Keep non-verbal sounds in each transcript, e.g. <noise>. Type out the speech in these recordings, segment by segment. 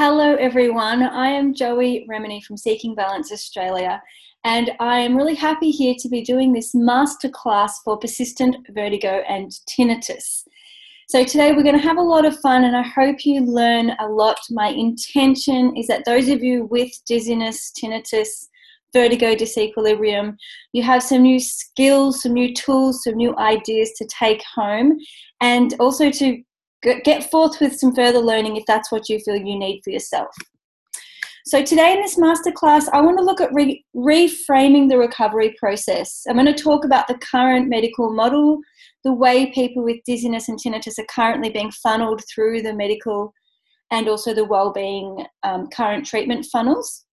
Hello, everyone. I am Joey Remenyi from Seeking Balance Australia, and I am really happy here to be doing this masterclass for persistent vertigo and tinnitus. So, today we're going to have a lot of fun, and I hope you learn a lot. My intention is that those of you with dizziness, tinnitus, vertigo, disequilibrium, you have some new skills, some new tools, some new ideas to take home, and also to get forth with some further learning if that's what you feel you need for yourself. So, today in this masterclass, I want to look at re- reframing the recovery process. I'm going to talk about the current medical model, the way people with dizziness and tinnitus are currently being funneled through the medical and also the well-being um, current treatment funnels.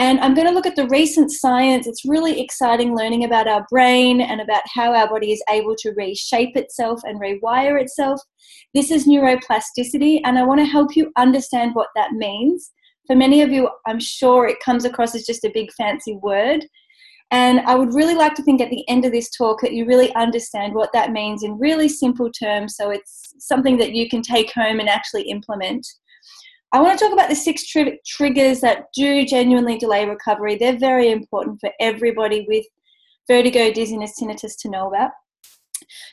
And I'm going to look at the recent science. It's really exciting learning about our brain and about how our body is able to reshape itself and rewire itself. This is neuroplasticity, and I want to help you understand what that means. For many of you, I'm sure it comes across as just a big fancy word. And I would really like to think at the end of this talk that you really understand what that means in really simple terms so it's something that you can take home and actually implement. I want to talk about the six tri- triggers that do genuinely delay recovery. They're very important for everybody with vertigo, dizziness, tinnitus to know about.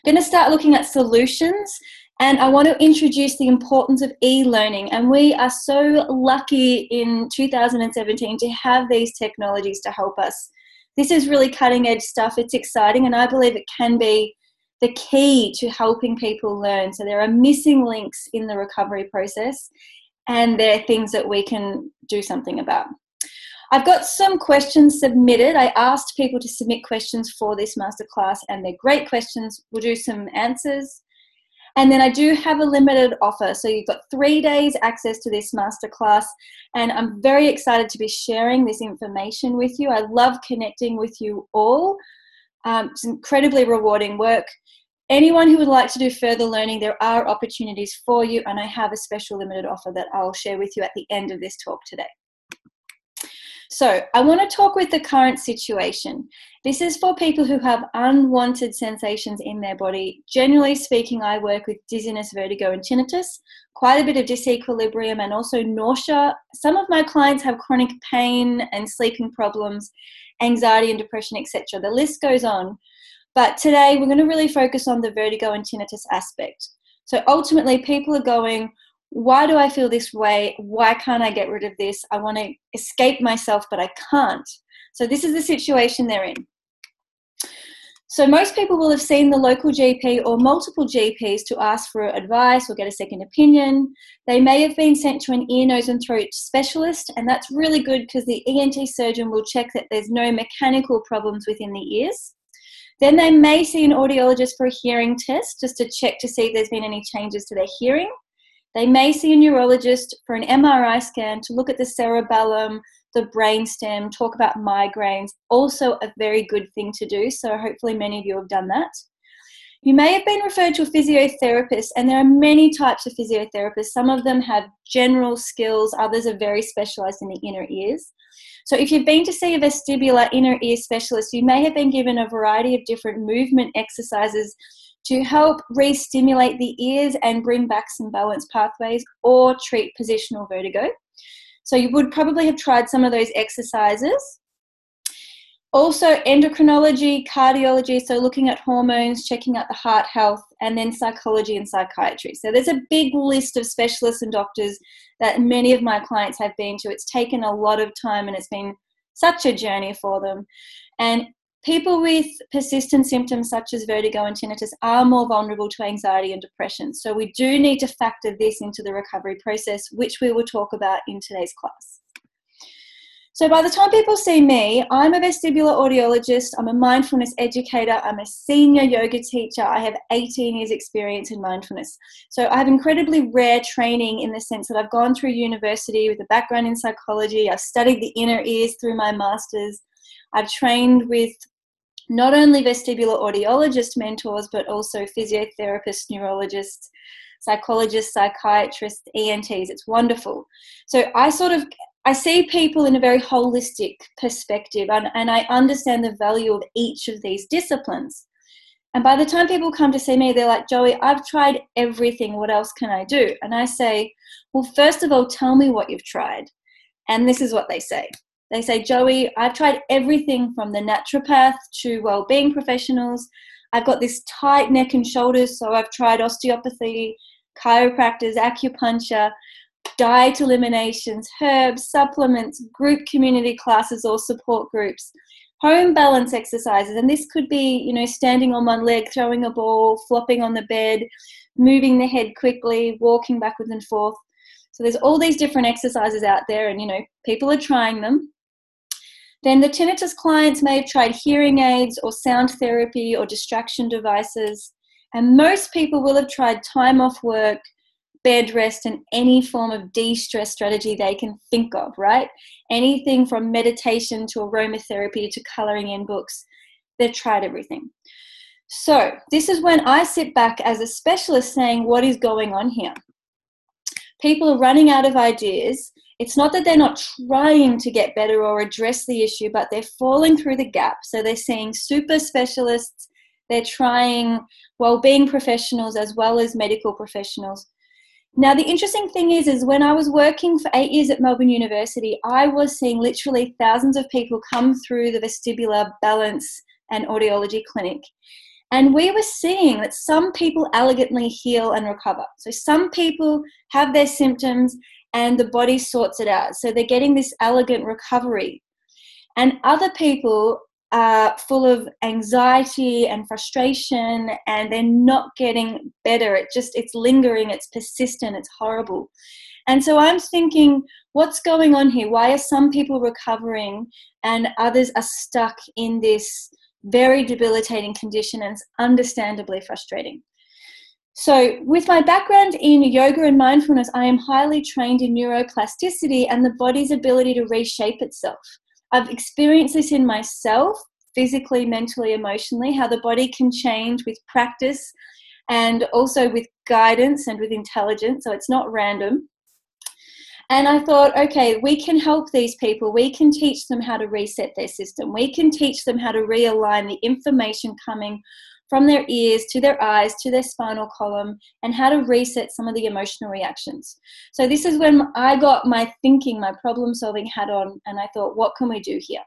I'm going to start looking at solutions and I want to introduce the importance of e learning. And we are so lucky in 2017 to have these technologies to help us. This is really cutting edge stuff. It's exciting, and I believe it can be the key to helping people learn. So, there are missing links in the recovery process, and they're things that we can do something about. I've got some questions submitted. I asked people to submit questions for this masterclass, and they're great questions. We'll do some answers. And then I do have a limited offer. So you've got three days access to this masterclass. And I'm very excited to be sharing this information with you. I love connecting with you all. Um, it's incredibly rewarding work anyone who would like to do further learning, there are opportunities for you, and I have a special limited offer that I'll share with you at the end of this talk today. So, I want to talk with the current situation. This is for people who have unwanted sensations in their body. Generally speaking, I work with dizziness, vertigo, and tinnitus, quite a bit of disequilibrium, and also nausea. Some of my clients have chronic pain and sleeping problems, anxiety and depression, etc. The list goes on. But today we're going to really focus on the vertigo and tinnitus aspect. So ultimately, people are going, why do I feel this way? Why can't I get rid of this? I want to escape myself, but I can't. So this is the situation they're in. So most people will have seen the local GP or multiple GPs to ask for advice or get a second opinion. They may have been sent to an ear, nose, and throat specialist, and that's really good because the ENT surgeon will check that there's no mechanical problems within the ears. Then they may see an audiologist for a hearing test just to check to see if there's been any changes to their hearing. They may see a neurologist for an MRI scan to look at the cerebellum, the brainstem, talk about migraines. Also, a very good thing to do. So, hopefully, many of you have done that. You may have been referred to a physiotherapist, and there are many types of physiotherapists. Some of them have general skills, others are very specialized in the inner ears. So, if you've been to see a vestibular inner ear specialist, you may have been given a variety of different movement exercises to help re stimulate the ears and bring back some balance pathways or treat positional vertigo. So, you would probably have tried some of those exercises. Also, endocrinology, cardiology, so looking at hormones, checking out the heart health, and then psychology and psychiatry. So, there's a big list of specialists and doctors that many of my clients have been to. It's taken a lot of time and it's been such a journey for them. And people with persistent symptoms such as vertigo and tinnitus are more vulnerable to anxiety and depression. So, we do need to factor this into the recovery process, which we will talk about in today's class. So by the time people see me, I'm a vestibular audiologist, I'm a mindfulness educator, I'm a senior yoga teacher, I have 18 years experience in mindfulness. So I have incredibly rare training in the sense that I've gone through university with a background in psychology, I've studied the inner ears through my masters, I've trained with not only vestibular audiologist mentors, but also physiotherapists, neurologists, psychologists, psychiatrists, ENTs. It's wonderful. So I sort of I see people in a very holistic perspective and, and I understand the value of each of these disciplines. And by the time people come to see me, they're like, Joey, I've tried everything. What else can I do? And I say, well, first of all, tell me what you've tried. And this is what they say. They say, Joey, I've tried everything from the naturopath to well-being professionals. I've got this tight neck and shoulders, so I've tried osteopathy, chiropractors, acupuncture, diet eliminations, herbs, supplements, group community classes or support groups, home balance exercises. And this could be, you know, standing on one leg, throwing a ball, flopping on the bed, moving the head quickly, walking backwards and forth. So there's all these different exercises out there, and you know, people are trying them. Then the tinnitus clients may have tried hearing aids or sound therapy or distraction devices. And most people will have tried time off work, bed rest, and any form of de stress strategy they can think of, right? Anything from meditation to aromatherapy to coloring in books. They've tried everything. So, this is when I sit back as a specialist saying, What is going on here? People are running out of ideas it's not that they're not trying to get better or address the issue, but they're falling through the gap. So they're seeing super specialists, they're trying well-being professionals as well as medical professionals. Now the interesting thing is is when I was working for 8 years at Melbourne University, I was seeing literally thousands of people come through the vestibular balance and audiology clinic. And we were seeing that some people elegantly heal and recover. So some people have their symptoms and the body sorts it out. So they're getting this elegant recovery. And other people are full of anxiety and frustration and they're not getting better. It just, it's lingering, it's persistent, it's horrible. And so I'm thinking, what's going on here? Why are some people recovering and others are stuck in this very debilitating condition and it's understandably frustrating? So, with my background in yoga and mindfulness, I am highly trained in neuroplasticity and the body's ability to reshape itself. I've experienced this in myself, physically, mentally, emotionally, how the body can change with practice and also with guidance and with intelligence. So, it's not random. And I thought, okay, we can help these people. We can teach them how to reset their system. We can teach them how to realign the information coming from their ears to their eyes to their spinal column and how to reset some of the emotional reactions. So, this is when I got my thinking, my problem solving hat on, and I thought, what can we do here?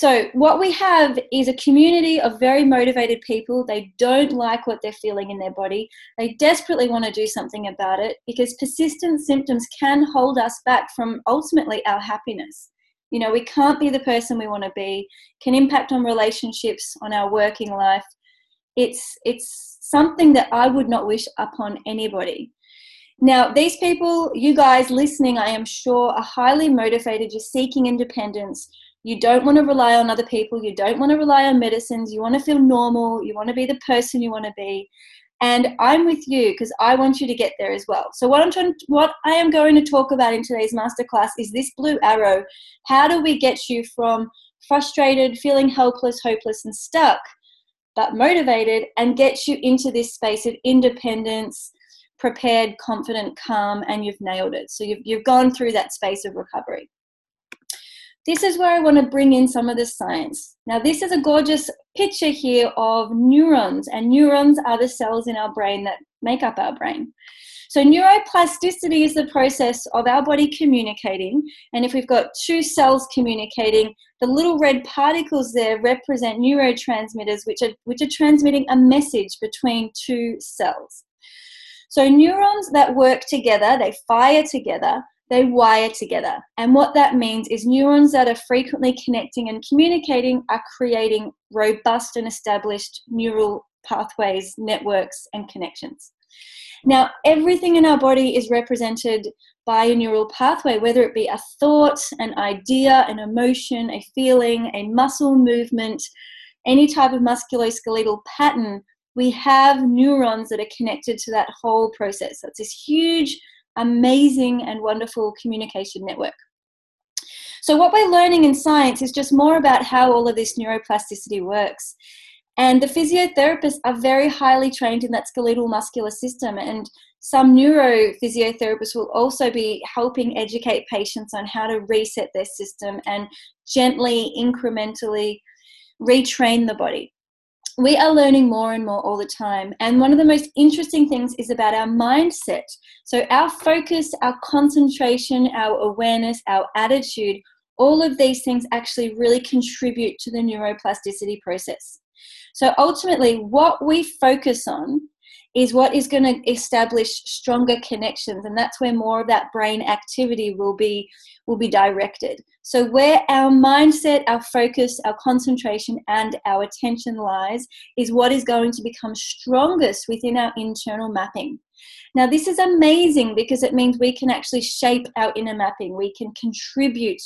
So, what we have is a community of very motivated people. They don't like what they're feeling in their body. They desperately want to do something about it because persistent symptoms can hold us back from ultimately our happiness. You know, we can't be the person we want to be, can impact on relationships, on our working life. It's it's something that I would not wish upon anybody. Now, these people, you guys listening, I am sure are highly motivated. You're seeking independence. You don't want to rely on other people. You don't want to rely on medicines. You want to feel normal. You want to be the person you want to be and I'm with you because I want you to get there as well. So what I'm trying, what I am going to talk about in today's masterclass is this blue arrow. How do we get you from frustrated, feeling helpless, hopeless, and stuck, but motivated, and get you into this space of independence, prepared, confident, calm, and you've nailed it. So you've you've gone through that space of recovery. This is where I want to bring in some of the science. Now, this is a gorgeous picture here of neurons, and neurons are the cells in our brain that make up our brain. So, neuroplasticity is the process of our body communicating. And if we've got two cells communicating, the little red particles there represent neurotransmitters, which are, which are transmitting a message between two cells. So, neurons that work together, they fire together, they wire together. And what that means is neurons that are frequently connecting and communicating are creating robust and established neural pathways, networks, and connections. Now, everything in our body is represented by a neural pathway, whether it be a thought, an idea, an emotion, a feeling, a muscle movement, any type of musculoskeletal pattern. We have neurons that are connected to that whole process. It's this huge amazing and wonderful communication network. So, what we're learning in science is just more about how all of this neuroplasticity works. And the physiotherapists are very highly trained in that skeletal muscular system. And some neurophysiotherapists will also be helping educate patients on how to reset their system and gently, incrementally retrain the body. We are learning more and more all the time. And one of the most interesting things is about our mindset. So, our focus, our concentration, our awareness, our attitude, all of these things actually really contribute to the neuroplasticity process. So, ultimately, what we focus on is what is going to establish stronger connections and that's where more of that brain activity will be will be directed so where our mindset our focus our concentration and our attention lies is what is going to become strongest within our internal mapping now this is amazing because it means we can actually shape our inner mapping we can contribute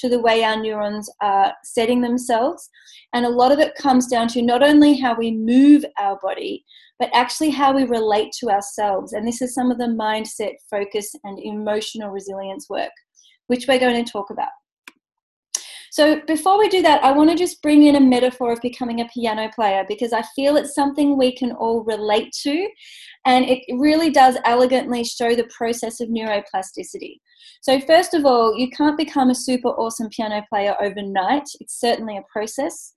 to the way our neurons are setting themselves. And a lot of it comes down to not only how we move our body, but actually how we relate to ourselves. And this is some of the mindset, focus, and emotional resilience work, which we're going to talk about. So, before we do that, I want to just bring in a metaphor of becoming a piano player because I feel it's something we can all relate to and it really does elegantly show the process of neuroplasticity. So, first of all, you can't become a super awesome piano player overnight, it's certainly a process.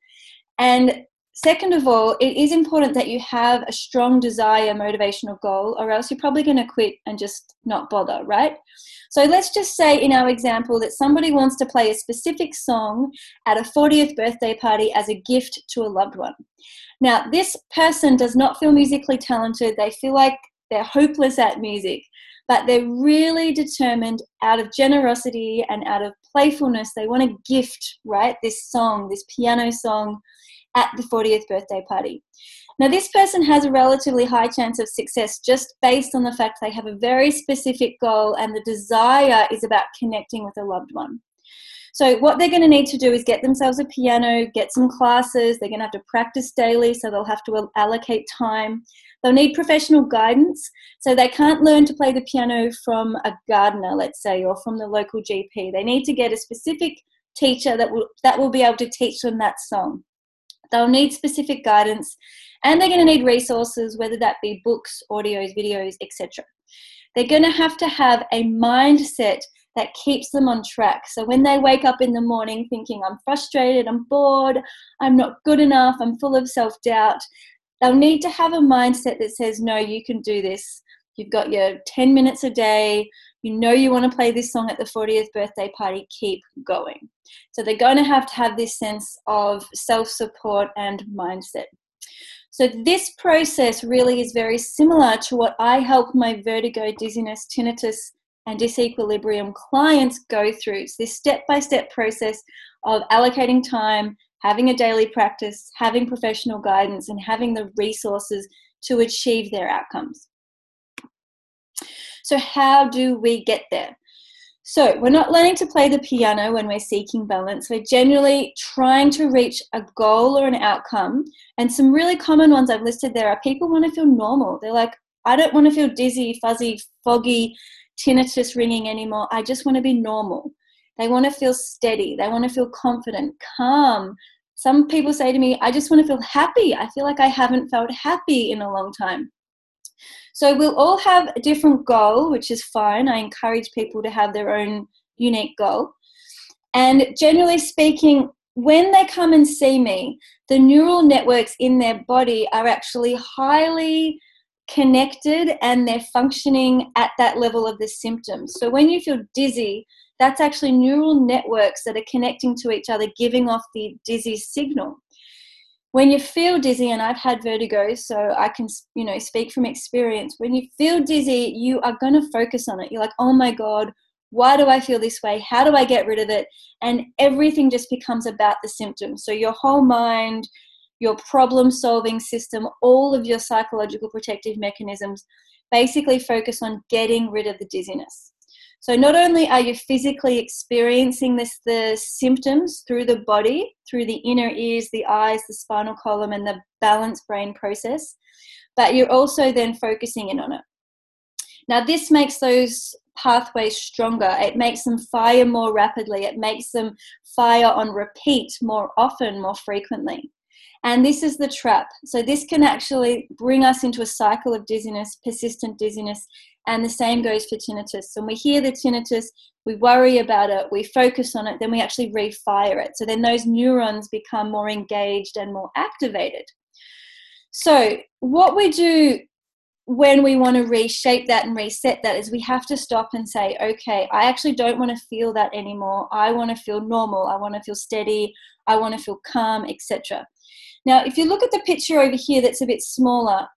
And second of all, it is important that you have a strong desire, motivational goal, or else you're probably going to quit and just not bother, right? So let's just say in our example that somebody wants to play a specific song at a 40th birthday party as a gift to a loved one. Now, this person does not feel musically talented, they feel like they're hopeless at music, but they're really determined out of generosity and out of playfulness. They want to gift, right, this song, this piano song at the 40th birthday party. Now, this person has a relatively high chance of success just based on the fact they have a very specific goal and the desire is about connecting with a loved one. So, what they're going to need to do is get themselves a piano, get some classes, they're going to have to practice daily, so they'll have to allocate time. They'll need professional guidance, so they can't learn to play the piano from a gardener, let's say, or from the local GP. They need to get a specific teacher that will, that will be able to teach them that song. They'll need specific guidance and they're going to need resources, whether that be books, audios, videos, etc. They're going to have to have a mindset that keeps them on track. So when they wake up in the morning thinking, I'm frustrated, I'm bored, I'm not good enough, I'm full of self doubt, they'll need to have a mindset that says, No, you can do this. You've got your 10 minutes a day. You know you want to play this song at the 40th birthday party. Keep going. So they're going to have to have this sense of self support and mindset. So, this process really is very similar to what I help my vertigo, dizziness, tinnitus, and disequilibrium clients go through. It's this step by step process of allocating time, having a daily practice, having professional guidance, and having the resources to achieve their outcomes. So, how do we get there? So, we're not learning to play the piano when we're seeking balance. We're generally trying to reach a goal or an outcome. And some really common ones I've listed there are people want to feel normal. They're like, I don't want to feel dizzy, fuzzy, foggy, tinnitus ringing anymore. I just want to be normal. They want to feel steady. They want to feel confident, calm. Some people say to me, I just want to feel happy. I feel like I haven't felt happy in a long time. So we'll all have a different goal, which is fine. I encourage people to have their own unique goal. And generally speaking, when they come and see me, the neural networks in their body are actually highly connected and they're functioning at that level of the symptoms. So when you feel dizzy, that's actually neural networks that are connecting to each other, giving off the dizzy signal when you feel dizzy and i've had vertigo so i can you know speak from experience. When you feel dizzy you are going to focus on it. You're like oh my god why do i feel this way? How do i get rid of it? And everything just becomes about the symptoms. So your whole mind your problem solving system all of your psychological protective mechanisms basically focus on getting rid of the dizziness so not only are you physically experiencing this the symptoms through the body, through the inner ears, the eyes, the spinal column, and the balanced brain process, but you're also then focusing in on it. Now this makes those pathways stronger. It makes them fire more rapidly. It makes them fire on repeat more often, more frequently. And this is the trap. So, this can actually bring us into a cycle of dizziness, persistent dizziness, and the same goes for tinnitus. When we hear the tinnitus, we worry about it, we focus on it, then we actually refire it. So, then those neurons become more engaged and more activated. So, what we do when we want to reshape that and reset that is we have to stop and say, okay, I actually don't want to feel that anymore. I want to feel normal. I want to feel steady. I want to feel calm, etc. Now, if you look at the picture over here that's a bit smaller,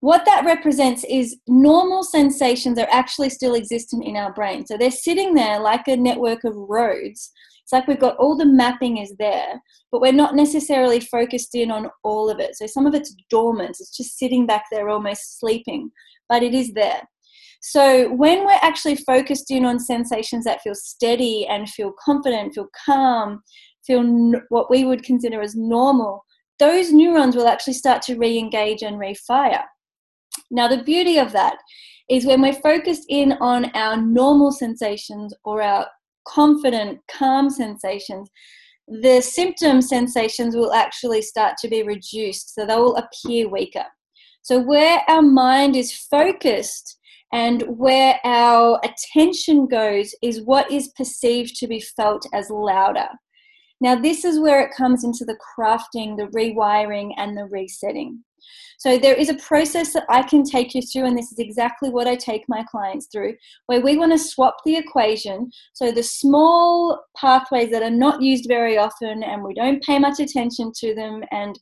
what that represents is normal sensations are actually still existent in our brain. So they're sitting there like a network of roads. It's like we've got all the mapping is there, but we're not necessarily focused in on all of it. So some of it's dormant, it's just sitting back there almost sleeping, but it is there. So when we're actually focused in on sensations that feel steady and feel confident, feel calm, feel what we would consider as normal, those neurons will actually start to re engage and refire. Now, the beauty of that is when we're focused in on our normal sensations or our confident, calm sensations, the symptom sensations will actually start to be reduced, so they will appear weaker. So, where our mind is focused and where our attention goes is what is perceived to be felt as louder. Now, this is where it comes into the crafting, the rewiring, and the resetting. So there is a process that I can take you through, and this is exactly what I take my clients through, where we want to swap the equation. So the small pathways that are not used very often and we don't pay much attention to them and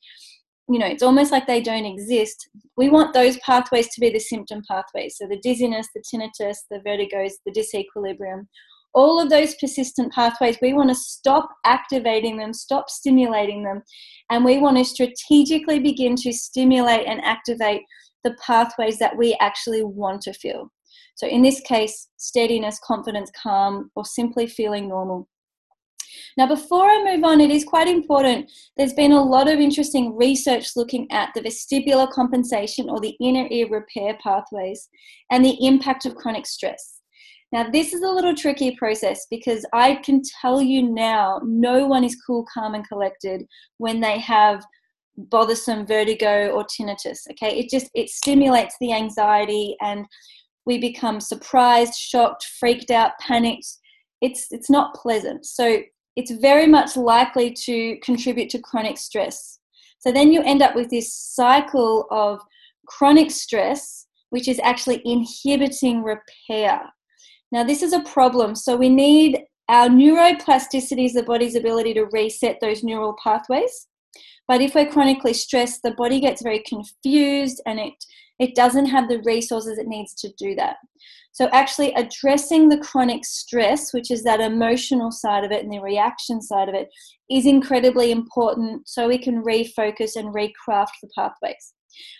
you know, it's almost like they don't exist. We want those pathways to be the symptom pathways. So the dizziness, the tinnitus, the vertigos, the disequilibrium, all of those persistent pathways, we want to stop activating them, stop stimulating them, and we want to strategically begin to stimulate and activate the pathways that we actually want to feel. So, in this case, steadiness, confidence, calm, or simply feeling normal. Now, before I move on, it is quite important. There's been a lot of interesting research looking at the vestibular compensation or the inner ear repair pathways and the impact of chronic stress. Now, this is a little tricky process because I can tell you now no one is cool, calm, and collected when they have bothersome vertigo or tinnitus. Okay, it just it stimulates the anxiety and we become surprised, shocked, freaked out, panicked. It's it's not pleasant. So it's very much likely to contribute to chronic stress. So then you end up with this cycle of chronic stress, which is actually inhibiting repair. Now, this is a problem. So, we need our neuroplasticity is the body's ability to reset those neural pathways. But if we're chronically stressed, the body gets very confused and it, it doesn't have the resources it needs to do that. So, actually, addressing the chronic stress, which is that emotional side of it and the reaction side of it, is incredibly important so we can refocus and recraft the pathways.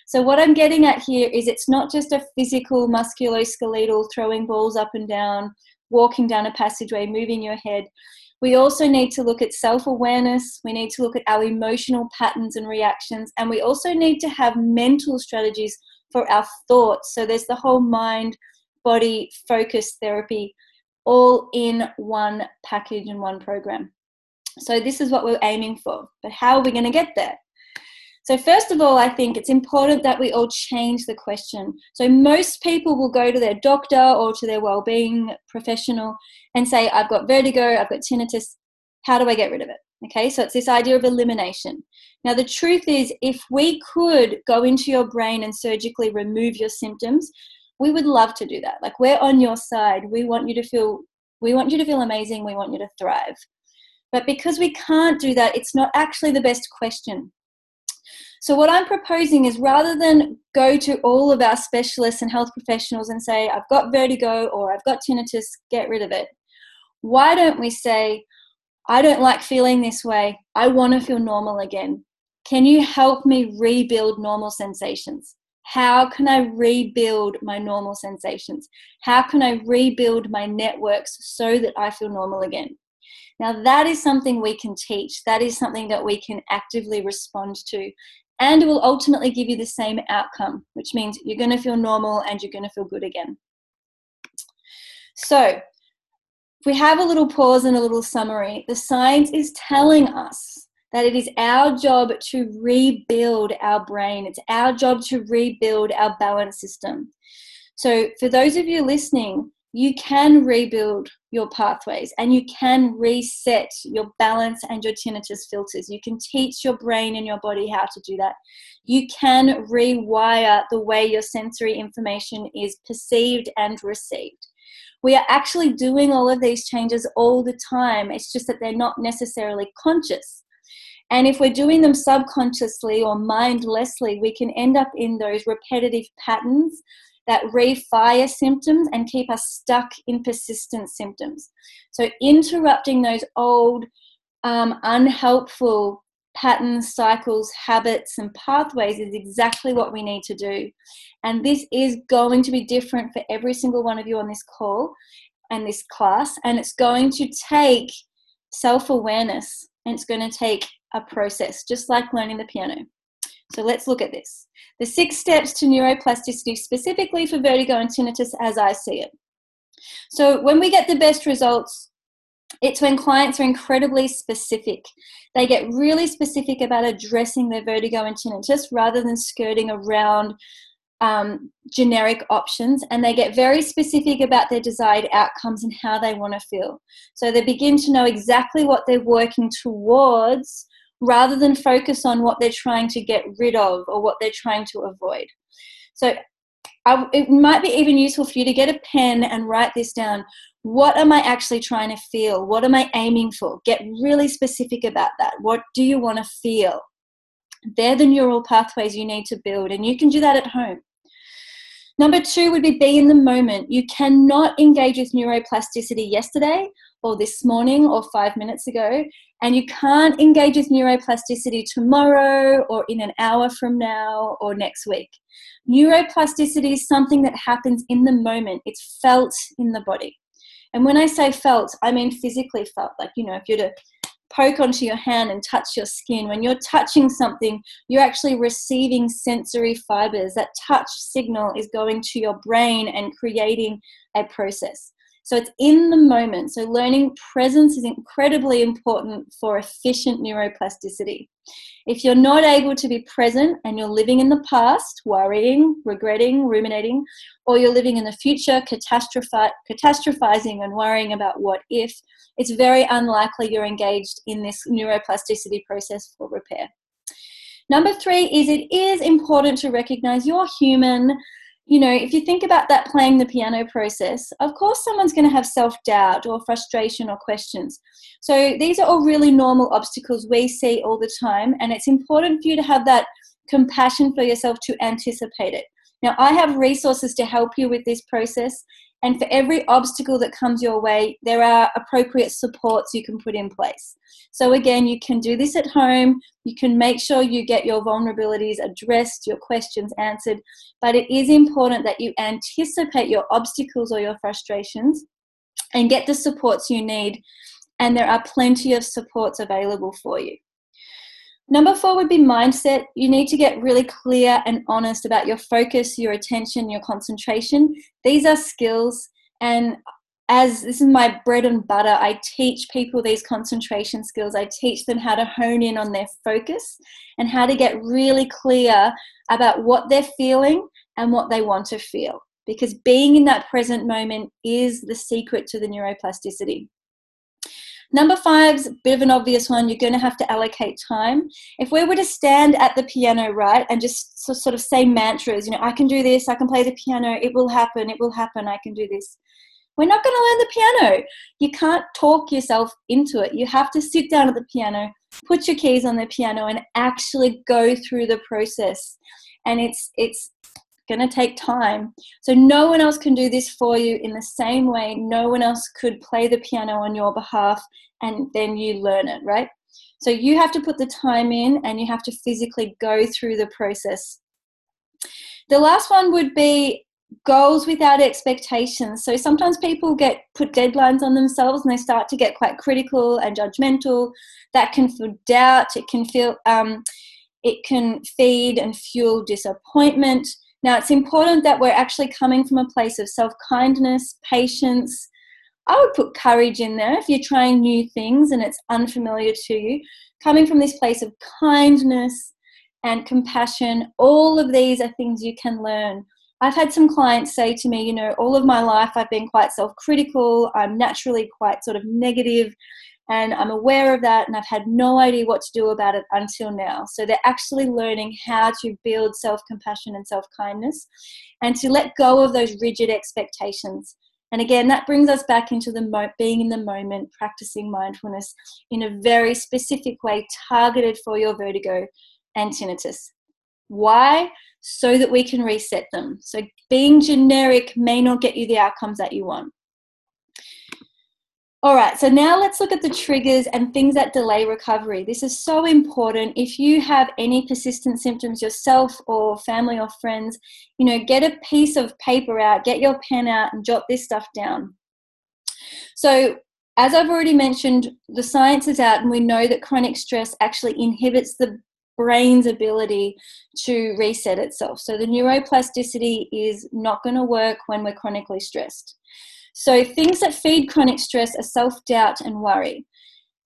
So, what I'm getting at here is it's not just a physical musculoskeletal throwing balls up and down, walking down a passageway, moving your head. We also need to look at self awareness, we need to look at our emotional patterns and reactions, and we also need to have mental strategies for our thoughts. So, there's the whole mind body focus therapy all in one package and one program. So, this is what we're aiming for. But how are we going to get there? So, first of all, I think it's important that we all change the question. So, most people will go to their doctor or to their well-being professional and say, I've got vertigo, I've got tinnitus, how do I get rid of it? Okay, so it's this idea of elimination. Now, the truth is, if we could go into your brain and surgically remove your symptoms, we would love to do that. Like, we're on your side. We want you to feel. We want you to feel amazing. We want you to thrive. But because we can't do that, it's not actually the best question so, what I'm proposing is rather than go to all of our specialists and health professionals and say, I've got vertigo or I've got tinnitus, get rid of it, why don't we say, I don't like feeling this way, I want to feel normal again. Can you help me rebuild normal sensations? How can I rebuild my normal sensations? How can I rebuild my networks so that I feel normal again? Now, that is something we can teach. That is something that we can actively respond to and it will ultimately give you the same outcome, which means you're going to feel normal and you're going to feel good again. So, if we have a little pause and a little summary, the science is telling us that it is our job to rebuild our brain, it's our job to rebuild our balance system. So, for those of you listening, you can rebuild your pathways and you can reset your balance and your tinnitus filters. You can teach your brain and your body how to do that. You can rewire the way your sensory information is perceived and received. We are actually doing all of these changes all the time. It's just that they're not necessarily conscious. And if we're doing them subconsciously or mindlessly, we can end up in those repetitive patterns that refire symptoms and keep us stuck in persistent symptoms. So, interrupting those old, um, unhelpful patterns, cycles, habits, and pathways is exactly what we need to do. And this is going to be different for every single one of you on this call and this class. And it's going to take self awareness and it's going to take a process, just like learning the piano. So let's look at this. The six steps to neuroplasticity, specifically for vertigo and tinnitus, as I see it. So, when we get the best results, it's when clients are incredibly specific. They get really specific about addressing their vertigo and tinnitus rather than skirting around um, generic options and they get very specific about their desired outcomes and how they want to feel. So they begin to know exactly what they're working towards rather than focus on what they're trying to get rid of or what they're trying to avoid. So I, it might be even useful for you to get a pen and write this down. What am I actually trying to feel? What am I aiming for? Get really specific about that. What do you want to feel? They're the neural pathways you need to build, and you can do that at home. Number two would be be in the moment. You cannot engage with neuroplasticity yesterday or this morning or five minutes ago, and you can't engage with neuroplasticity tomorrow or in an hour from now or next week. Neuroplasticity is something that happens in the moment, it's felt in the body. And when I say felt, I mean physically felt. Like, you know, if you're to poke onto your hand and touch your skin. When you're touching something, you're actually receiving sensory fibers. That touch signal is going to your brain and creating a process. So it's in the moment. So learning presence is incredibly important for efficient neuroplasticity. If you're not able to be present and you're living in the past, worrying, regretting, ruminating, or you're living in the future, catastrophizing and worrying about what if, it's very unlikely you're engaged in this neuroplasticity process for repair. Number three is it is important to recognize you're human you know, if you think about that playing the piano process, of course someone's going to have self doubt or frustration or questions. So these are all really normal obstacles we see all the time, and it's important for you to have that compassion for yourself to anticipate it. Now, I have resources to help you with this process, and for every obstacle that comes your way, there are appropriate supports you can put in place. So, again, you can do this at home. You can make sure you get your vulnerabilities addressed, your questions answered. But it is important that you anticipate your obstacles or your frustrations and get the supports you need. And there are plenty of supports available for you. Number four would be mindset. You need to get really clear and honest about your focus, your attention, your concentration. These are skills, and as this is my bread and butter, I teach people these concentration skills. I teach them how to hone in on their focus and how to get really clear about what they're feeling and what they want to feel. Because being in that present moment is the secret to the neuroplasticity. Number five's a bit of an obvious one. You're going to have to allocate time. If we were to stand at the piano, right, and just sort of say mantras, you know, I can do this, I can play the piano, it will happen, it will happen, I can do this. We're not going to learn the piano. You can't talk yourself into it. You have to sit down at the piano, put your keys on the piano, and actually go through the process. And it's it's going to take time. So no one else can do this for you in the same way no one else could play the piano on your behalf and then you learn it, right? So you have to put the time in and you have to physically go through the process. The last one would be goals without expectations. So sometimes people get put deadlines on themselves and they start to get quite critical and judgmental. That can feel doubt. It can feel um, it can feed and fuel disappointment. Now, it's important that we're actually coming from a place of self kindness, patience. I would put courage in there if you're trying new things and it's unfamiliar to you. Coming from this place of kindness and compassion, all of these are things you can learn I've had some clients say to me, you know, all of my life I've been quite self critical, I'm naturally quite sort of negative, and I'm aware of that, and I've had no idea what to do about it until now. So they're actually learning how to build self compassion and self kindness and to let go of those rigid expectations. And again, that brings us back into the mo- being in the moment, practicing mindfulness in a very specific way, targeted for your vertigo and tinnitus. Why? So that we can reset them. So being generic may not get you the outcomes that you want. All right, so now let's look at the triggers and things that delay recovery. This is so important. If you have any persistent symptoms yourself or family or friends, you know, get a piece of paper out, get your pen out, and jot this stuff down. So, as I've already mentioned, the science is out, and we know that chronic stress actually inhibits the brain's ability to reset itself. So the neuroplasticity is not going to work when we're chronically stressed. So things that feed chronic stress are self doubt and worry.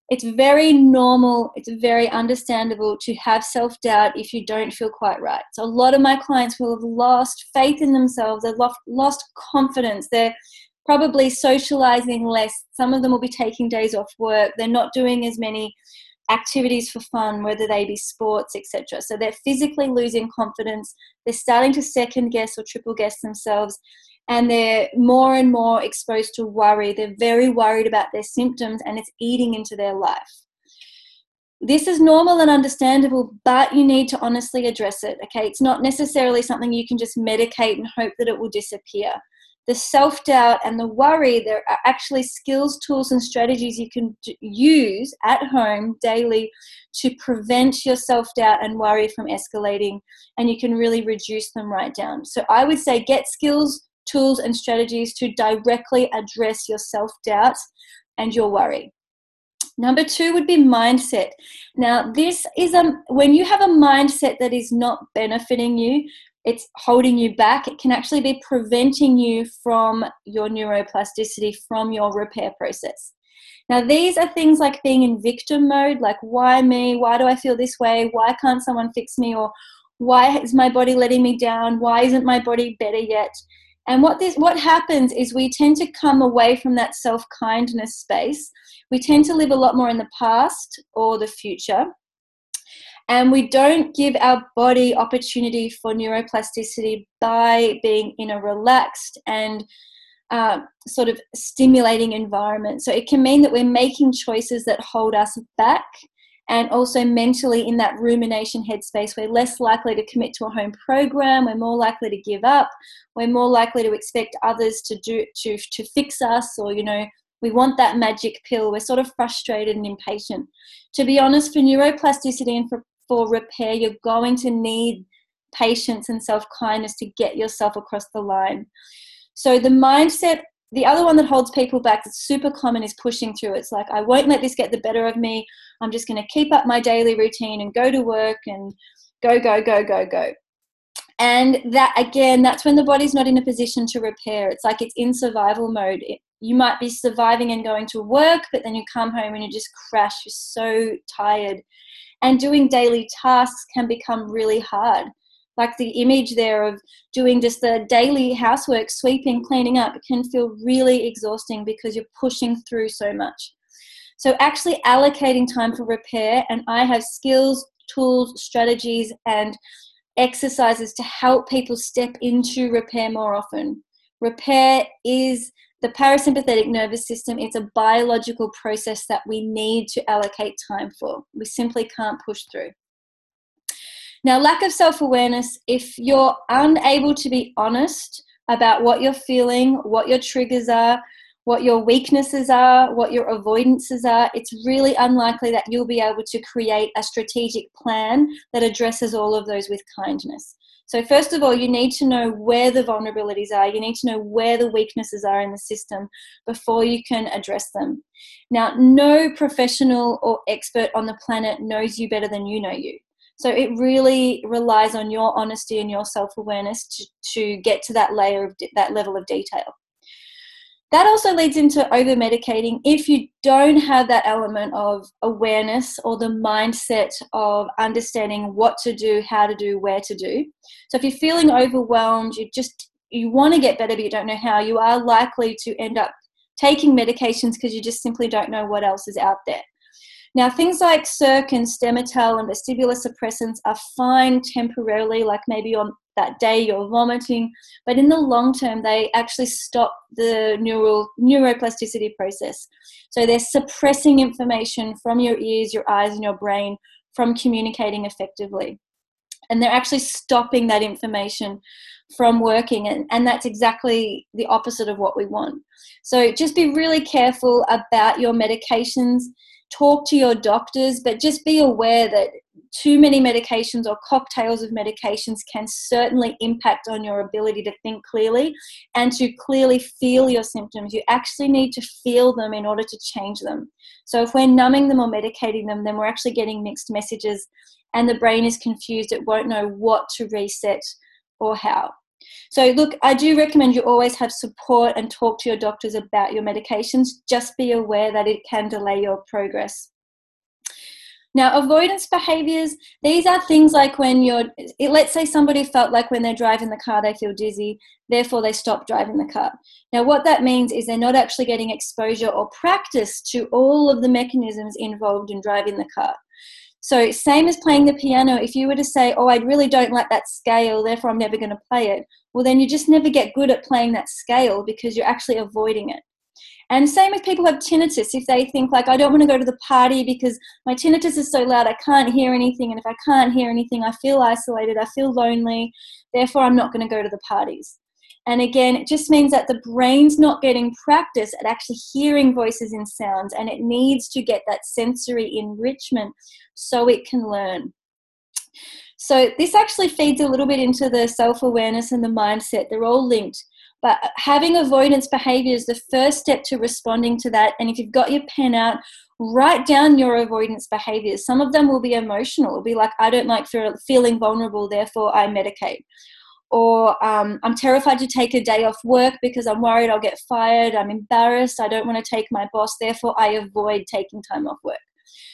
It's very normal, it's very understandable to have self doubt if you don't feel quite right. So, a lot of my clients will have lost faith in themselves, they've lost confidence, they're probably socializing less. Some of them will be taking days off work, they're not doing as many activities for fun, whether they be sports, etc. So they're physically losing confidence, they're starting to second guess or triple guess themselves, and they're more and more exposed to worry. They're very worried about their symptoms and it's eating into their life. This is normal and understandable, but you need to honestly address it. Okay, it's not necessarily something you can just medicate and hope that it will disappear the self doubt and the worry, there are actually skills, tools, and strategies you can use at home daily to prevent your self doubt and worry from escalating, and you can really reduce them right down. So I would say get skills, tools, and strategies to directly address your self doubt and your worry. Number two would be mindset. Now, this is a when you have a mindset that is not benefiting you, it's holding you back. It can actually be preventing you from your neuroplasticity, from your repair process. Now, these are things like being in victim mode, like, why me? Why do I feel this way? Why can't someone fix me? Or why is my body letting me down? Why isn't my body better yet? And what this what happens is we tend to come away from that self-kindness space. We tend to live a lot more in the past or the future and we don't give our body opportunity for neuroplasticity by being in a relaxed and uh, sort of stimulating environment. So it can mean that we're making choices that hold us back. And also mentally in that rumination headspace, we're less likely to commit to a home program. We're more likely to give up. We're more likely to expect others to do to to fix us, or you know, we want that magic pill. We're sort of frustrated and impatient. To be honest, for neuroplasticity and for for repair, you're going to need patience and self kindness to get yourself across the line. So, the mindset, the other one that holds people back that's super common is pushing through. It's like, I won't let this get the better of me. I'm just going to keep up my daily routine and go to work and go, go, go, go, go. And that, again, that's when the body's not in a position to repair. It's like it's in survival mode. It, you might be surviving and going to work, but then you come home and you just crash. You're so tired and doing daily tasks can become really hard like the image there of doing just the daily housework sweeping cleaning up can feel really exhausting because you're pushing through so much so actually allocating time for repair and i have skills tools strategies and exercises to help people step into repair more often repair is the parasympathetic nervous system it's a biological process that we need to allocate time for. We simply can't push through. Now, lack of self awareness, if you're unable to be honest about what you're feeling, what your triggers are, what your weaknesses are, what your avoidances are, it's really unlikely that you'll be able to create a strategic plan that addresses all of those with kindness. So, first of all, you need to know where the vulnerabilities are. You need to know where the weaknesses are in the system before you can address them. Now, no professional or expert on the planet knows you better than you know you. So, it really relies on your honesty and your self awareness to, to get to that layer of de- that level of detail. that also leads into over medicating if you don't have that element of awareness or the mindset of understanding what to do how to do where to do. So if you're feeling overwhelmed you just you want to get better but you don't know how you are likely to end up taking medications because you just simply don't know what else is out there now, things like Serc and Stemetil and vestibular suppressants are fine temporarily, like maybe on that day you're vomiting, but in the long term, they actually stop the neural neuroplasticity process. So they're suppressing information from your ears, your eyes, and your brain from communicating effectively. And they're actually stopping that information from working. And, and that's exactly the opposite of what we want. So just be really careful about your medications talk to your doctors, but just be aware that too many medications or cocktails of medications can certainly impact on your ability to think clearly and to clearly feel your symptoms. You actually need to feel them in order to change them. So, if we're numbing them or medicating them, then we're actually getting mixed messages, and the brain is confused. It won't know what to reset or how. So, look, I do recommend you always have support and talk to your doctors about your medications. Just be aware that it can delay your progress. Now, avoidance behaviors, these are things like when you're, let's say somebody felt like when they're driving the car they feel dizzy, therefore they stop driving the car. Now, what that means is they're not actually getting exposure or practice to all of the mechanisms involved in driving the car. So, same as playing the piano, if you were to say, Oh, I really don't like that scale, therefore I'm never going to play it, well, then you just never get good at playing that scale because you're actually avoiding it. And same with people who have tinnitus. If they think, like, I don't want to go to the party because my tinnitus is so loud, I can't hear anything. And if I can't hear anything, I feel isolated, I feel lonely, therefore I'm not going to go to the parties. And again, it just means that the brain's not getting practice at actually hearing voices in sounds, and it needs to get that sensory enrichment so it can learn. So, this actually feeds a little bit into the self awareness and the mindset. They're all linked. But having avoidance behavior is the first step to responding to that. And if you've got your pen out, write down your avoidance behaviors. Some of them will be emotional. It'll be like, I don't like feeling vulnerable, therefore I medicate or um, I'm terrified to take a day off work because I'm worried I'll get fired. I'm embarrassed. I don't want to take my boss. Therefore, I avoid taking time off work.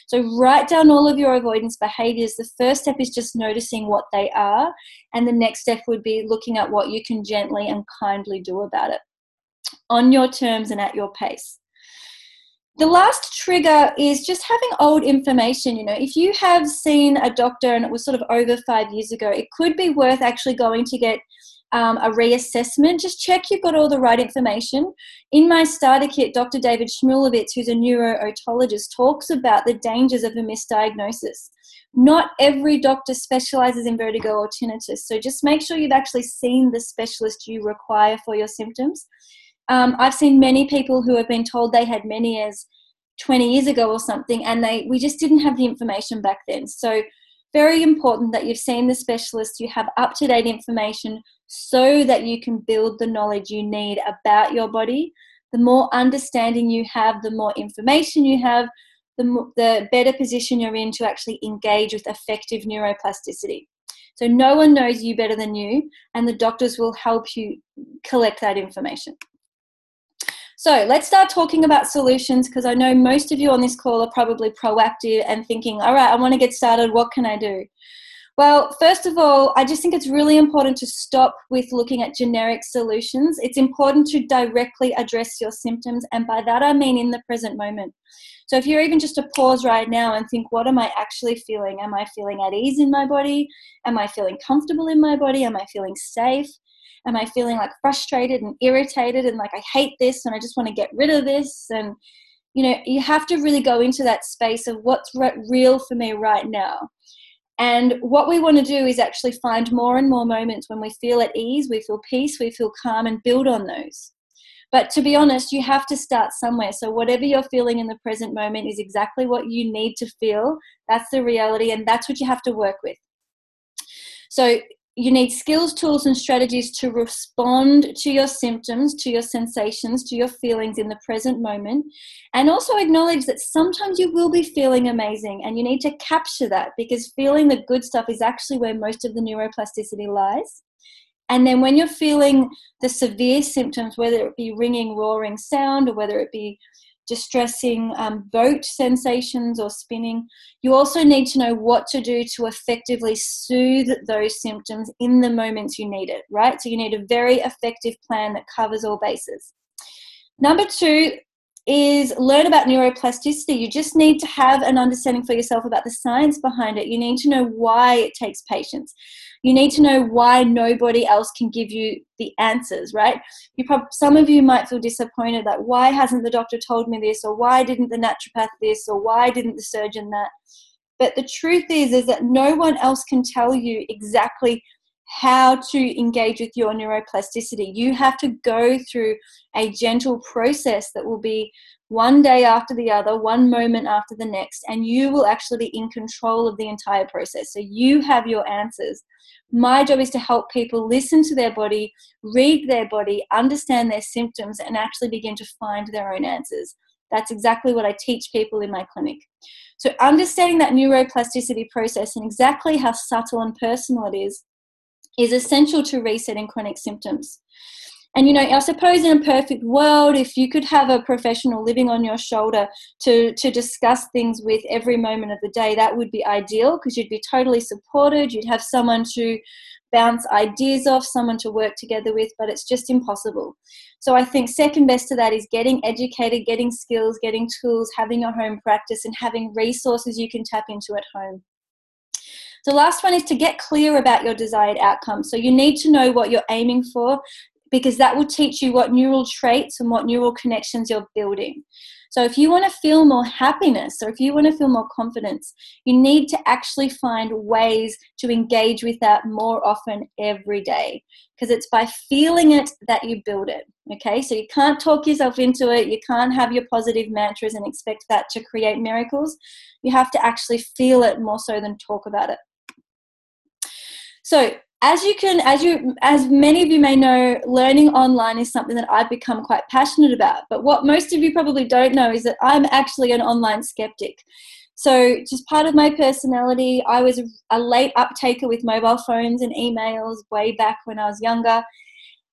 So, write down all of your avoidance behaviors. The first step is just noticing what they are. And the next step would be looking at what you can gently and kindly do about it on your terms and at your pace the last trigger is just having old information. You know, if you have seen a doctor and it was sort of over five years ago, it could be worth actually going to get um, a reassessment. Just check you've got all the right information. In my starter kit, Dr. David Szmulewicz, who's a neuro-otologist, talks about the dangers of a misdiagnosis. Not every doctor specializes in vertigo or tinnitus, so just make sure you've actually seen the specialist you require for your symptoms um, I've seen many people who have been told they had Meniere's 20 years ago or something, and they we just didn't have the information back then. So very important that you've seen the specialist, you have up to date information so that you can build the knowledge you need about your body. The more understanding you have, the more information you have, the, more, the better position you're in to actually engage with effective neuroplasticity. So, no one knows you better than you, and the doctors will help you collect that information. So let's start talking about solutions because I know most of you on this call are probably proactive and thinking, all right, I want to get started. What can I do? Well, first of all, I just think it's really important to stop with looking at generic solutions. It's important to directly address your symptoms, and by that I mean in the present moment. So, if you're even just to pause right now and think, what am I actually feeling? Am I feeling at ease in my body? Am I feeling comfortable in my body? Am I feeling safe? Am i feeling like frustrated and irritated and like i hate this and i just want to get rid of this? And you know you have to really go into that space of what's re- real for me right now. And what we want to do is actually find more and more moments when we feel at ease we feel peace we feel calm and build on those. But to be honest you have to start somewhere. So whatever you're feeling in the present moment is exactly what you need to feel. That's the reality and that's what you have to work with. So you need skills, tools, and strategies to respond to your symptoms, to your sensations, to your feelings in the present moment. And also acknowledge that sometimes you will be feeling amazing and you need to capture that because feeling the good stuff is actually where most of the neuroplasticity lies. And then when you're feeling the severe symptoms, whether it be ringing, roaring sound, or whether it be distressing um, boat sensations or spinning, you also need to know what to do to effectively soothe those symptoms in the moments you need it, right? So you need a very effective plan that covers all bases. Number two, is learn about neuroplasticity. You just need to have an understanding for yourself about the science behind it. You need to know why it takes patience. You need to know why nobody else can give you the answers, right? You prob- some of you might feel disappointed that why hasn't the doctor told me this or why didn't the naturopath this or why didn't the surgeon that? But the truth is is that no one else can tell you exactly how to engage with your neuroplasticity. You have to go through a gentle process that will be one day after the other, one moment after the next, and you will actually be in control of the entire process. So you have your answers. My job is to help people listen to their body, read their body, understand their symptoms, and actually begin to find their own answers. That's exactly what I teach people in my clinic. So, understanding that neuroplasticity process and exactly how subtle and personal it is is essential to resetting chronic symptoms. And you know, I suppose in a perfect world, if you could have a professional living on your shoulder to, to discuss things with every moment of the day, that would be ideal because you'd be totally supported. You'd have someone to bounce ideas off, someone to work together with, but it's just impossible. So I think second best to that is getting educated, getting skills, getting tools, having a home practice, and having resources you can tap into at home. The last one is to get clear about your desired outcome. So you need to know what you're aiming for because that will teach you what neural traits and what neural connections you're building. So if you want to feel more happiness or if you want to feel more confidence, you need to actually find ways to engage with that more often every day because it's by feeling it that you build it. Okay, so you can't talk yourself into it, you can't have your positive mantras and expect that to create miracles. You have to actually feel it more so than talk about it. So as you can as you as many of you may know learning online is something that i've become quite passionate about. But what most of you probably don't know is that i'm actually an online skeptic. So just part of my personality i was a late uptaker with mobile phones and emails way back when i was younger.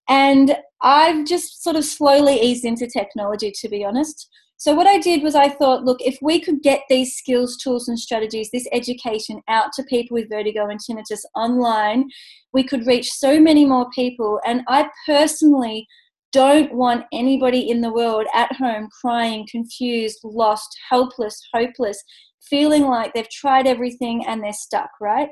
And i've just sort of slowly eased into technology to be honest so, what I did was I thought, look, if we could get these skills, tools, and strategies, this education out to people with vertigo and tinnitus online, we could reach so many more people. And I personally don't want anybody in the world at home crying, confused, lost, helpless, hopeless, feeling like they've tried everything and they're stuck, right?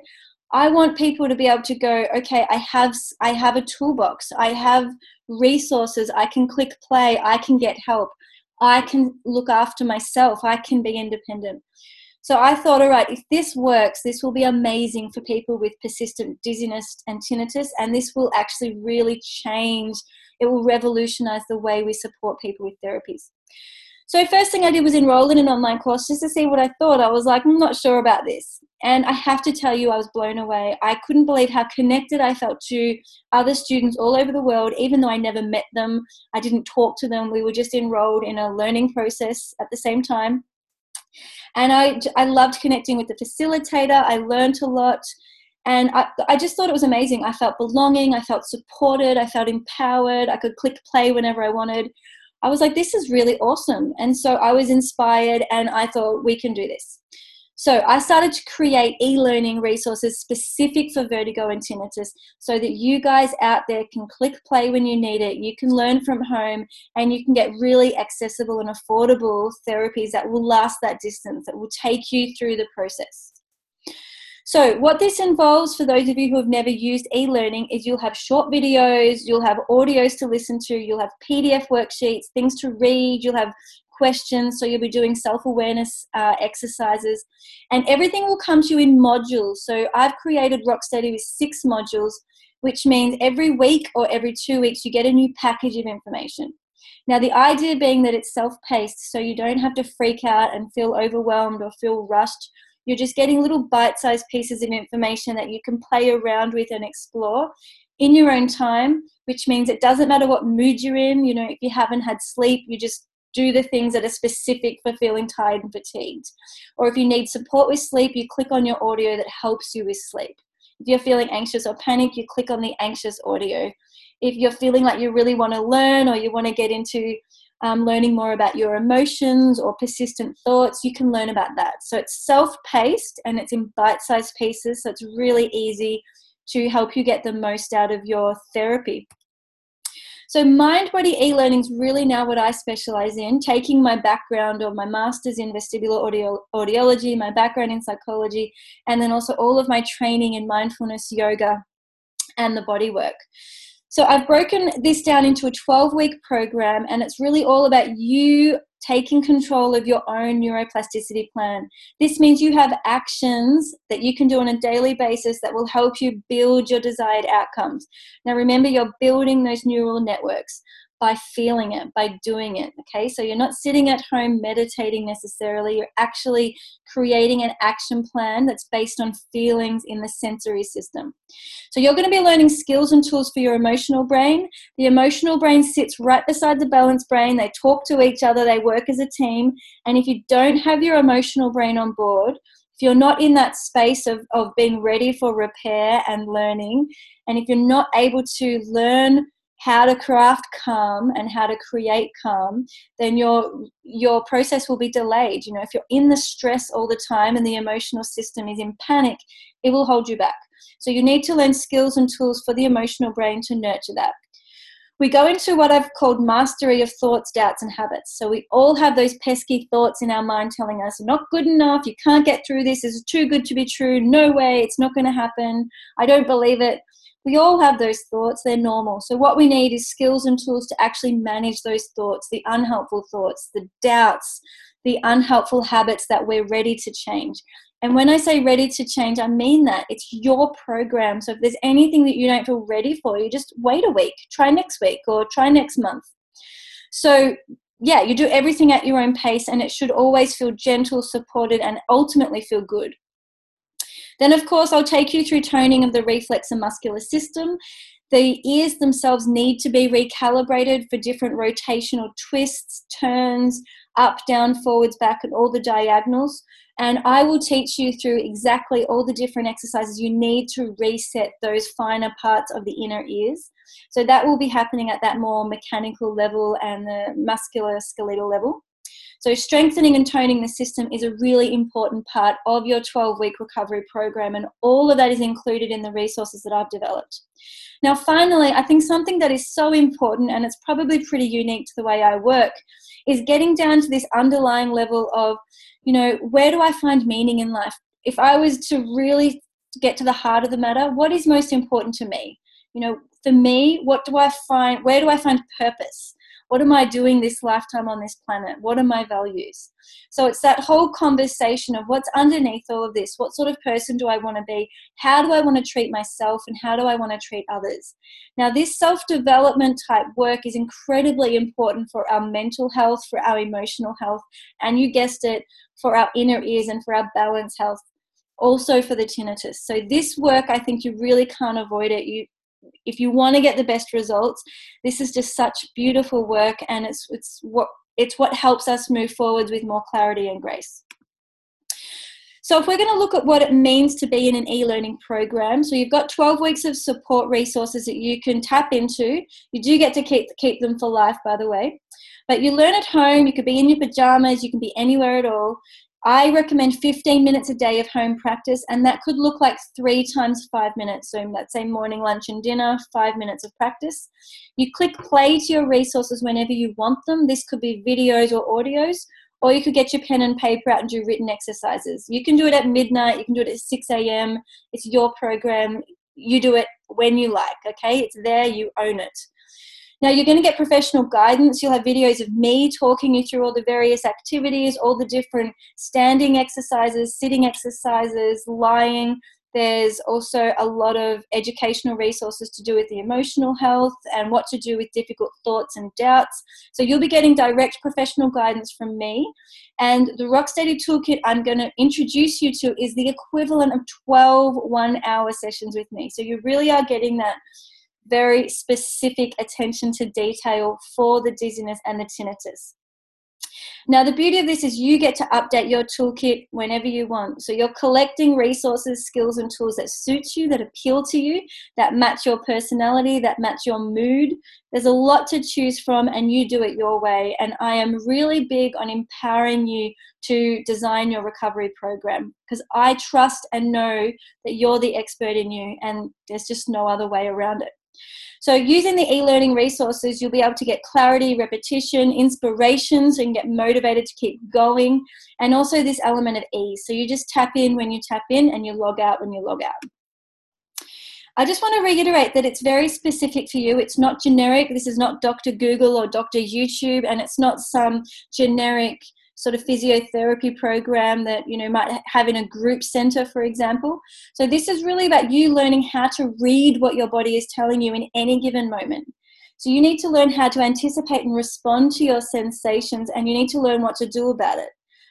I want people to be able to go, okay, I have I have a toolbox. I have resources. I can click play. I can get help. I can look after myself, I can be independent. So I thought, all right, if this works, this will be amazing for people with persistent dizziness and tinnitus, and this will actually really change, it will revolutionize the way we support people with therapies. So, first thing I did was enroll in an online course just to see what I thought. I was like, I'm not sure about this. And I have to tell you, I was blown away. I couldn't believe how connected I felt to other students all over the world, even though I never met them. I didn't talk to them. We were just enrolled in a learning process at the same time. And I, I loved connecting with the facilitator. I learned a lot. And I, I just thought it was amazing. I felt belonging. I felt supported. I felt empowered. I could click play whenever I wanted. I was like, this is really awesome. And so I was inspired and I thought, we can do this. So I started to create e learning resources specific for vertigo and tinnitus so that you guys out there can click play when you need it. You can learn from home and you can get really accessible and affordable therapies that will last that distance, that will take you through the process. So, what this involves for those of you who have never used e learning is you'll have short videos, you'll have audios to listen to, you'll have PDF worksheets, things to read, you'll have questions. So, you'll be doing self awareness uh, exercises, and everything will come to you in modules. So, I've created Rocksteady with six modules, which means every week or every two weeks you get a new package of information. Now, the idea being that it's self paced, so you don't have to freak out and feel overwhelmed or feel rushed you're just getting little bite sized pieces of information that you can play around with and explore in your own time, which means it doesn't matter what mood you're in. You know, if you haven't had sleep, you just do the things that are specific for feeling tired and fatigued. Or if you need support with sleep, you click on your audio that helps you with sleep. If you're feeling anxious or panic, you click on the anxious audio. If you're feeling like you really want to learn or you want to get into um, learning more about your emotions or persistent thoughts, you can learn about that. So it's self paced and it's in bite sized pieces. So it's really easy to help you get the most out of your therapy. So, mind body e learning is really now what I specialize in, taking my background or my master's in vestibular audio, audiology, my background in psychology, and then also all of my training in mindfulness, yoga, and the body work. So I've broken this down into a 12 week program, and it's really all about you taking control of your own neuroplasticity plan. This means you have actions that you can do on a daily basis that will help you build your desired outcomes. Now, remember, you're building those neural networks by feeling it, by doing it. Okay, so you're not sitting at home meditating necessarily, you're actually creating an action plan that's based on feelings in the sensory system. So you're going to be learning skills and tools for your emotional brain. The emotional brain sits right beside the balance brain, they talk to each other, they work as a team. And if you don't have your emotional brain on board, if you're not in that space of, of being ready for repair and learning, and if you're not able to learn how to craft calm and how to create calm then your your process will be delayed. You know if you're in the stress all the time and the emotional system is in panic it will hold you back. So you need to learn skills and tools for the emotional brain to nurture that. We go into what I've called mastery of thoughts, doubts, and habits. So we all have those pesky thoughts in our mind telling us, not good enough, you can't get through this, it's too good to be true, no way, it's not going to happen, I don't believe it. We all have those thoughts, they're normal. So, what we need is skills and tools to actually manage those thoughts, the unhelpful thoughts, the doubts, the unhelpful habits that we're ready to change. And when I say ready to change, I mean that it's your program. So, if there's anything that you don't feel ready for, you just wait a week, try next week, or try next month. So, yeah, you do everything at your own pace, and it should always feel gentle, supported, and ultimately feel good. Then, of course, I'll take you through toning of the reflex and muscular system. The ears themselves need to be recalibrated for different rotational twists, turns, up, down, forwards, back, and all the diagonals. And I will teach you through exactly all the different exercises you need to reset those finer parts of the inner ears. So that will be happening at that more mechanical level and the muscular skeletal level. So, strengthening and toning the system is a really important part of your 12 week recovery program, and all of that is included in the resources that I've developed. Now, finally, I think something that is so important, and it's probably pretty unique to the way I work, is getting down to this underlying level of, you know, where do I find meaning in life? If I was to really get to the heart of the matter, what is most important to me? You know, for me, what do I find, where do I find purpose? What am I doing this lifetime on this planet? What are my values? So it's that whole conversation of what's underneath all of this. What sort of person do I want to be? How do I want to treat myself? And how do I want to treat others? Now, this self development type work is incredibly important for our mental health, for our emotional health, and you guessed it, for our inner ears and for our balance health also for the tinnitus. So this work, I think you really can't avoid it. You if you want to get the best results, this is just such beautiful work, and it's it's what it's what helps us move forwards with more clarity and grace. So, if we're going to look at what it means to be in an e learning program, so you've got 12 weeks of support resources that you can tap into. You do get to keep, keep them for life, by the way. But you learn at home, you could be in your pajamas, you can be anywhere at all. I recommend 15 minutes a day of home practice, and that could look like three times five minutes. So, let's say morning, lunch, and dinner, five minutes of practice. You click play to your resources whenever you want them. This could be videos or audios, or you could get your pen and paper out and do written exercises. You can do it at midnight, you can do it at 6 a.m. It's your program. You do it when you like, okay? It's there, you own it. Now, you're going to get professional guidance. You'll have videos of me talking you through all the various activities, all the different standing exercises, sitting exercises, lying. There's also a lot of educational resources to do with the emotional health and what to do with difficult thoughts and doubts. So you'll be getting direct professional guidance from me. And the Rocksteady Toolkit I'm going to introduce you to is the equivalent of 12 one hour sessions with me. So you really are getting that very specific attention to detail for the dizziness and the tinnitus. Now, the beauty of this is you get to update your toolkit whenever you want. So you're collecting resources, skills, and tools that suit you, that appeal to you, that match your personality, that match your mood. There's a lot to choose from, and you do it your way. And I am really big on empowering you to design your recovery program because I trust and know that you're the expert in you, and there's just no other way around it. So, using the e learning resources, you'll be able to get clarity, repetition, inspiration, so you can get motivated to keep going, and also this element of ease. So, you just tap in when you tap in and you log out when you log out. I just want to reiterate that it's very specific for you. It's not generic. This is not Dr. Google or Dr. YouTube, and it's not some generic sort of physiotherapy program that you know might have in a group center for example. So this is really about you learning how to read what your body is telling you in any given moment. So you need to learn how to anticipate and respond to your sensations and you need to learn what to do about it.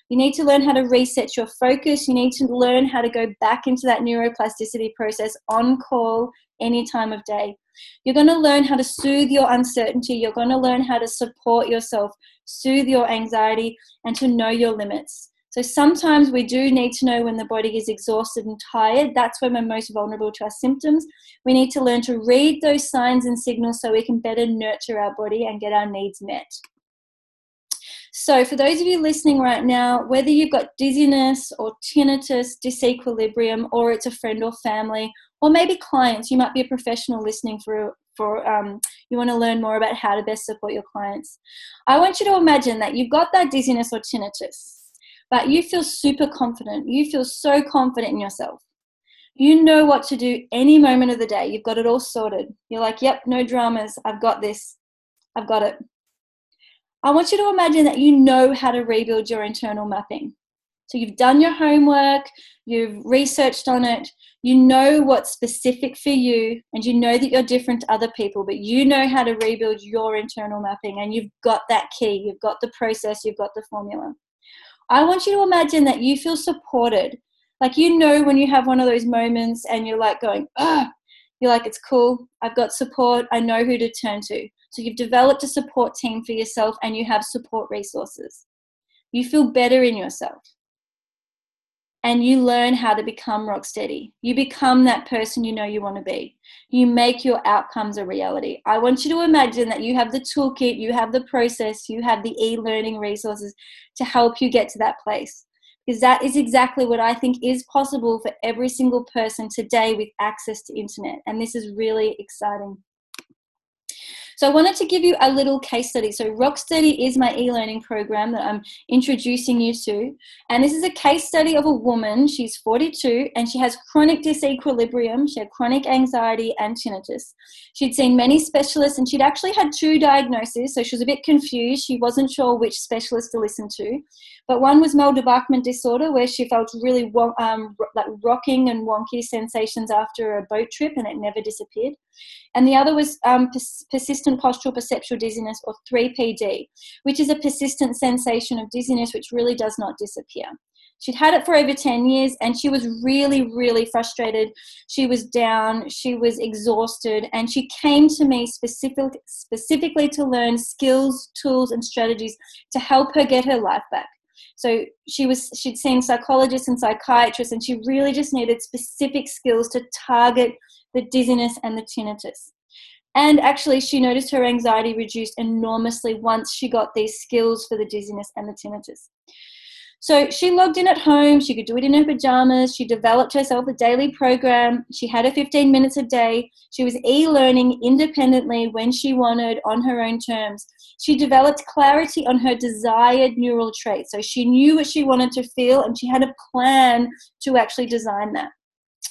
You need to learn how to reset your focus. You need to learn how to go back into that neuroplasticity process on call any time of day. You're going to learn how to soothe your uncertainty. You're going to learn how to support yourself, soothe your anxiety, and to know your limits. So sometimes we do need to know when the body is exhausted and tired. That's when we're most vulnerable to our symptoms. We need to learn to read those signs and signals so we can better nurture our body and get our needs met. So, for those of you listening right now, whether you've got dizziness or tinnitus, disequilibrium, or it's a friend or family, or maybe clients, you might be a professional listening for for um, you want to learn more about how to best support your clients. I want you to imagine that you've got that dizziness or tinnitus, but you feel super confident. You feel so confident in yourself. You know what to do any moment of the day. You've got it all sorted. You're like, yep, no dramas. I've got this. I've got it. I want you to imagine that you know how to rebuild your internal mapping. So you've done your homework, you've researched on it, you know what's specific for you, and you know that you're different to other people, but you know how to rebuild your internal mapping, and you've got that key, you've got the process, you've got the formula. I want you to imagine that you feel supported. Like you know when you have one of those moments and you're like going, oh, you're like, it's cool, I've got support, I know who to turn to. So you've developed a support team for yourself and you have support resources. You feel better in yourself. And you learn how to become rock steady. You become that person you know you want to be. You make your outcomes a reality. I want you to imagine that you have the toolkit, you have the process, you have the e learning resources to help you get to that place because that is exactly what I think is possible for every single person today with access to internet and this is really exciting. So I wanted to give you a little case study. So Rocksteady is my e-learning program that I'm introducing you to. And this is a case study of a woman. She's 42 and she has chronic disequilibrium. She had chronic anxiety and tinnitus. She'd seen many specialists and she'd actually had two diagnoses. So she was a bit confused. She wasn't sure which specialist to listen to. But one was Mal de Debarquement disorder, where she felt really um, like rocking and wonky sensations after a boat trip, and it never disappeared. And the other was um, pers- persistent postural perceptual dizziness, or 3PD, which is a persistent sensation of dizziness which really does not disappear. She'd had it for over 10 years and she was really, really frustrated. She was down, she was exhausted, and she came to me specific, specifically to learn skills, tools, and strategies to help her get her life back. So she was she'd seen psychologists and psychiatrists, and she really just needed specific skills to target the dizziness and the tinnitus. And actually, she noticed her anxiety reduced enormously once she got these skills for the dizziness and the tinnitus. So she logged in at home. She could do it in her pajamas. She developed herself a daily program. She had her 15 minutes a day. She was e learning independently when she wanted on her own terms. She developed clarity on her desired neural traits. So she knew what she wanted to feel and she had a plan to actually design that.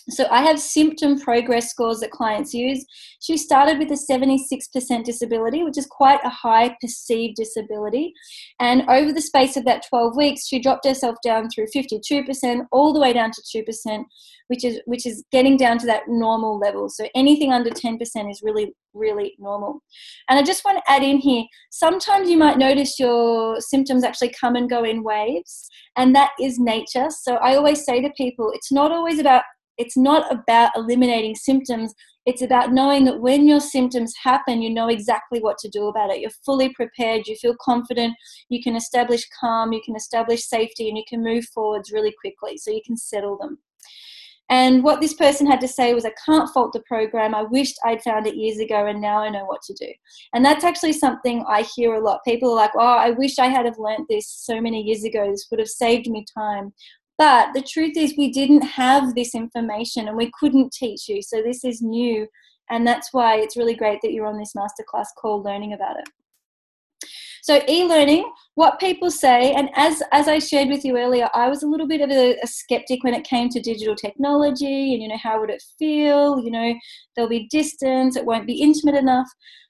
So I have symptom progress scores that clients use. She started with a 76% disability, which is quite a high perceived disability. And over the space of that 12 weeks, she dropped herself down through 52% all the way down to 2%, which is which is getting down to that normal level. So anything under 10% is really really normal. And I just want to add in here, sometimes you might notice your symptoms actually come and go in waves, and that is nature. So I always say to people, it's not always about it's not about eliminating symptoms it's about knowing that when your symptoms happen you know exactly what to do about it you're fully prepared you feel confident you can establish calm you can establish safety and you can move forwards really quickly so you can settle them and what this person had to say was, I can't fault the program. I wished I'd found it years ago and now I know what to do. And that's actually something I hear a lot. People are like, oh, I wish I had have learnt this so many years ago. This would have saved me time. But the truth is, we didn't have this information and we couldn't teach you. So this is new. And that's why it's really great that you're on this masterclass called Learning About It. So e-learning, what people say, and as as I shared with you earlier, I was a little bit of a, a skeptic when it came to digital technology, and you know how would it feel? You know there'll be distance, it won't be intimate enough.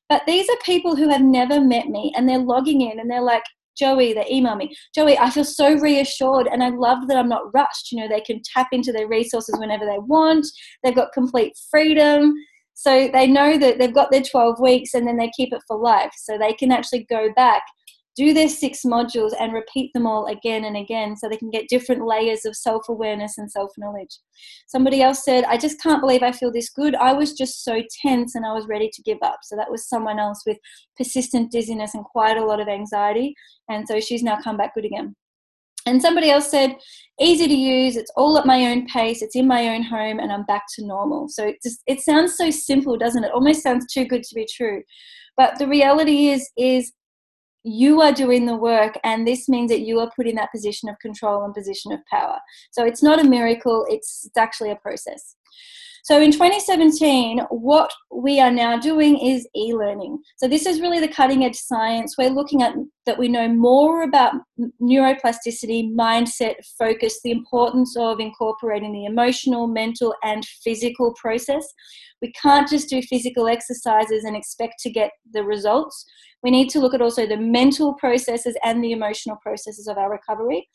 But these are people who have never met me, and they're logging in, and they're like, Joey, they email me, Joey, I feel so reassured and I love that I'm not rushed. You know, they can tap into their resources whenever they want, they've got complete freedom. So they know that they've got their 12 weeks and then they keep it for life. So they can actually go back, do their six modules, and repeat them all again and again so they can get different layers of self awareness and self knowledge. Somebody else said, I just can't believe I feel this good. I was just so tense and I was ready to give up. So that was someone else with persistent dizziness and quite a lot of anxiety. And so she's now come back good again. And somebody else said, easy to use, it's all at my own pace, it's in my own home, and I'm back to normal. So it just it sounds so simple, doesn't it? Almost sounds too good to be true. But the reality is, is you are doing the work and this means that you are put in that position of control and position of power. So it's not a miracle it's, it's actually a process so in 2017, what we are now doing is e learning. So this is really the cutting edge science. We're looking at that we know more about neuroplasticity, mindset, focus, the importance of incorporating the emotional, mental, and physical process. We can't just do physical exercises and expect to get the results. We need to look at also the mental processes and the emotional processes of our recovery.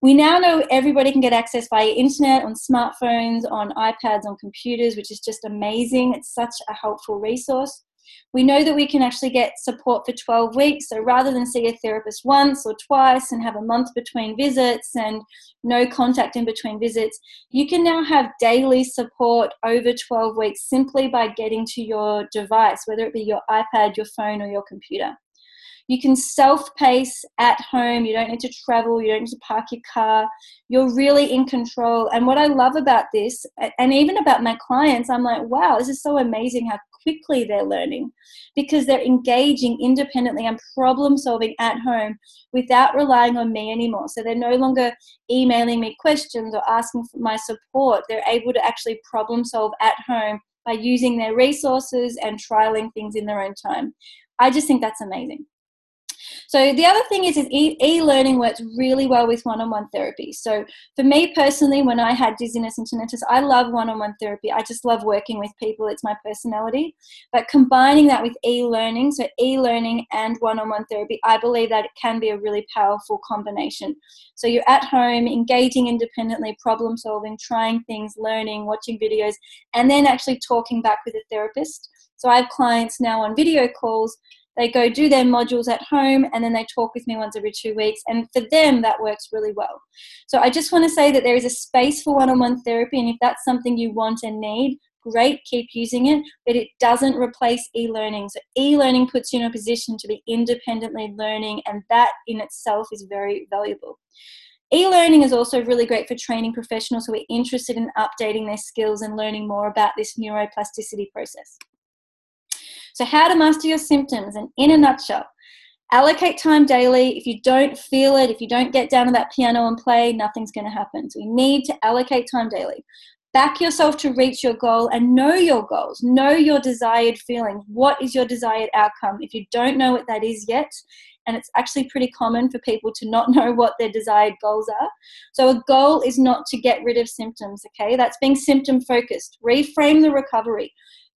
We now know everybody can get access via internet, on smartphones, on iPads, on computers, which is just amazing. It's such a helpful resource. We know that we can actually get support for 12 weeks. So rather than see a therapist once or twice and have a month between visits and no contact in between visits, you can now have daily support over 12 weeks simply by getting to your device, whether it be your iPad, your phone, or your computer. You can self pace at home. You don't need to travel. You don't need to park your car. You're really in control. And what I love about this, and even about my clients, I'm like, wow, this is so amazing how quickly they're learning because they're engaging independently and problem solving at home without relying on me anymore. So they're no longer emailing me questions or asking for my support. They're able to actually problem solve at home by using their resources and trialing things in their own time. I just think that's amazing. So the other thing is, is e-learning works really well with one-on-one therapy. So for me personally, when I had dizziness and tinnitus, I love one-on-one therapy. I just love working with people. It's my personality. But combining that with e-learning, so e-learning and one-on-one therapy, I believe that it can be a really powerful combination. So you're at home, engaging independently, problem solving, trying things, learning, watching videos, and then actually talking back with a therapist. So I have clients now on video calls they go do their modules at home and then they talk with me once every two weeks. And for them, that works really well. So I just want to say that there is a space for one on one therapy. And if that's something you want and need, great, keep using it, but it doesn't replace e learning. So, e learning puts you in a position to be independently learning, and that in itself is very valuable. E learning is also really great for training professionals who are interested in updating their skills and learning more about this neuroplasticity process. So, how to master your symptoms, and in a nutshell, allocate time daily. If you don't feel it, if you don't get down to that piano and play, nothing's going to happen. So, you need to allocate time daily. Back yourself to reach your goal and know your goals. Know your desired feelings. What is your desired outcome? If you don't know what that is yet, and it's actually pretty common for people to not <laughs> know what their desired goals are. So, a goal is not to get rid of symptoms, okay? That's being symptom focused. Reframe the recovery.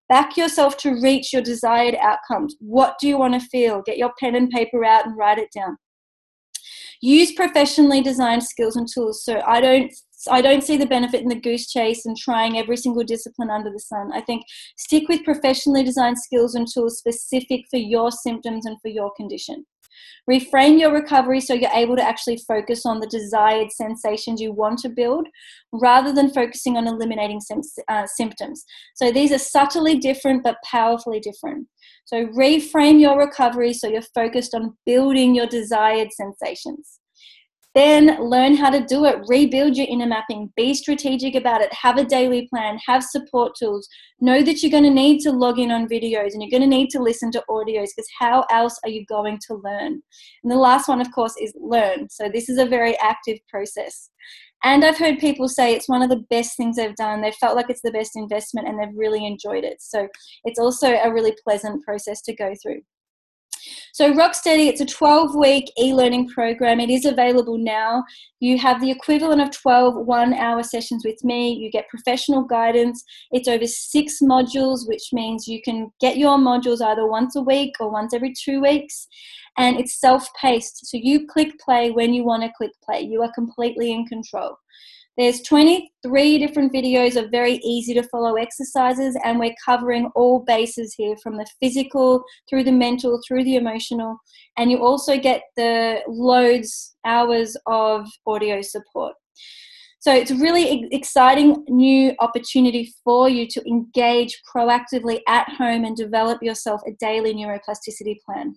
Back yourself to reach your desired outcomes. What do you want to feel? Get your pen and paper out and write it down. Use professionally designed skills and tools. So I don't I don't see the benefit in the goose chase and trying every single discipline under the sun. I think stick with professionally designed skills and tools specific for your symptoms and for your condition. Reframe your recovery so you're able to actually focus on the desired sensations you want to build rather than focusing on eliminating uh, symptoms. So these are subtly different but powerfully different. So reframe your recovery so you're focused on building your desired sensations. Then learn how to do it. Rebuild your inner mapping. Be strategic about it. Have a daily plan. Have support tools. Know that you're going to need to log in on videos and you're going to need to listen to audios because how else are you going to learn? And the last one, of course, is learn. So this is a very active process. And I've heard people say it's one of the best things they've done. They felt like it's the best investment and they've really enjoyed it. So it's also a really pleasant process to go through. So, Rocksteady, it's a 12 week e learning program. It is available now. You have the equivalent of 12 one hour sessions with me. You get professional guidance. It's over six modules, which means you can get your modules either once a week or once every two weeks. And it's self paced. So, you click play when you want to click play. You are completely in control. There's 23 different videos of very easy to follow exercises, and we're covering all bases here from the physical through the mental through the emotional. And you also get the loads, hours of audio support. So it's a really exciting new opportunity for you to engage proactively at home and develop yourself a daily neuroplasticity plan.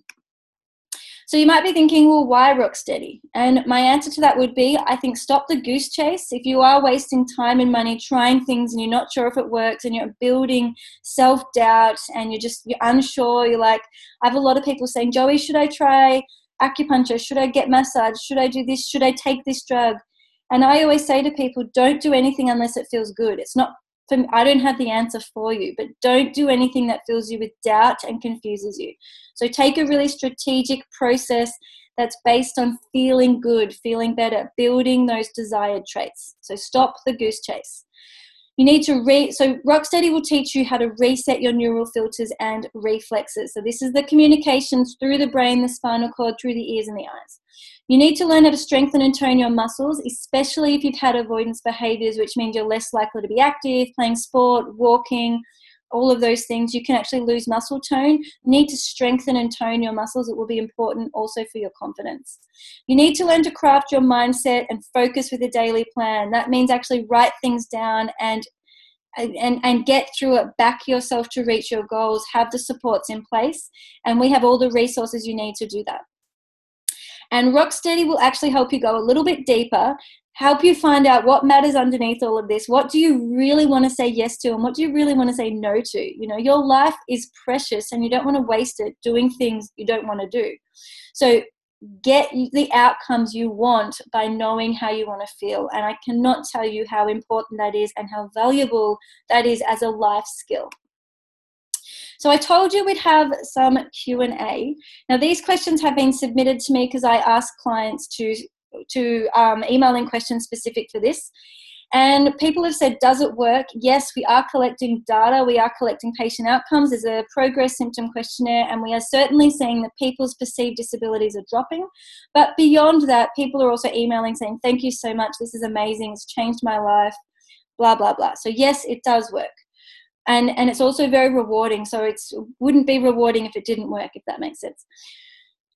So you might be thinking, well, why Rocksteady? And my answer to that would be I think stop the goose chase. If you are wasting time and money trying things and you're not sure if it works and you're building self doubt and you're just you're unsure, you're like, I have a lot of people saying, Joey, should I try acupuncture? Should I get massage? Should I do this? Should I take this drug? And I always say to people, don't do anything unless it feels good. It's not I don't have the answer for you, but don't do anything that fills you with doubt and confuses you. So take a really strategic process that's based on feeling good, feeling better, building those desired traits. So stop the goose chase. You need to re so Rocksteady will teach you how to reset your neural filters and reflexes. So this is the communications through the brain, the spinal cord, through the ears and the eyes. You need to learn how to strengthen and tone your muscles, especially if you've had avoidance behaviors, which means you're less likely to be active, playing sport, walking, all of those things. You can actually lose muscle tone. You need to strengthen and tone your muscles. It will be important also for your confidence. You need to learn to craft your mindset and focus with a daily plan. That means actually write things down and and, and get through it, back yourself to reach your goals, have the supports in place, and we have all the resources you need to do that. And Rocksteady will actually help you go a little bit deeper, help you find out what matters underneath all of this. What do you really want to say yes to, and what do you really want to say no to? You know, your life is precious and you don't want to waste it doing things you don't want to do. So, get the outcomes you want by knowing how you want to feel and i cannot tell you how important that is and how valuable that is as a life skill so I told you we'd have some Q&A. Now these questions have been submitted to me because I asked clients to, to um, email in questions specific for this. And people have said, does it work? Yes, we are collecting data, we are collecting patient outcomes. There's a progress symptom questionnaire, and we are certainly seeing that people's perceived disabilities are dropping. But beyond that, people are also emailing saying, thank you so much, this is amazing, it's changed my life, blah, blah, blah. So, yes, it does work and and it's also very rewarding. So it wouldn't be rewarding if it didn't work if that makes sense.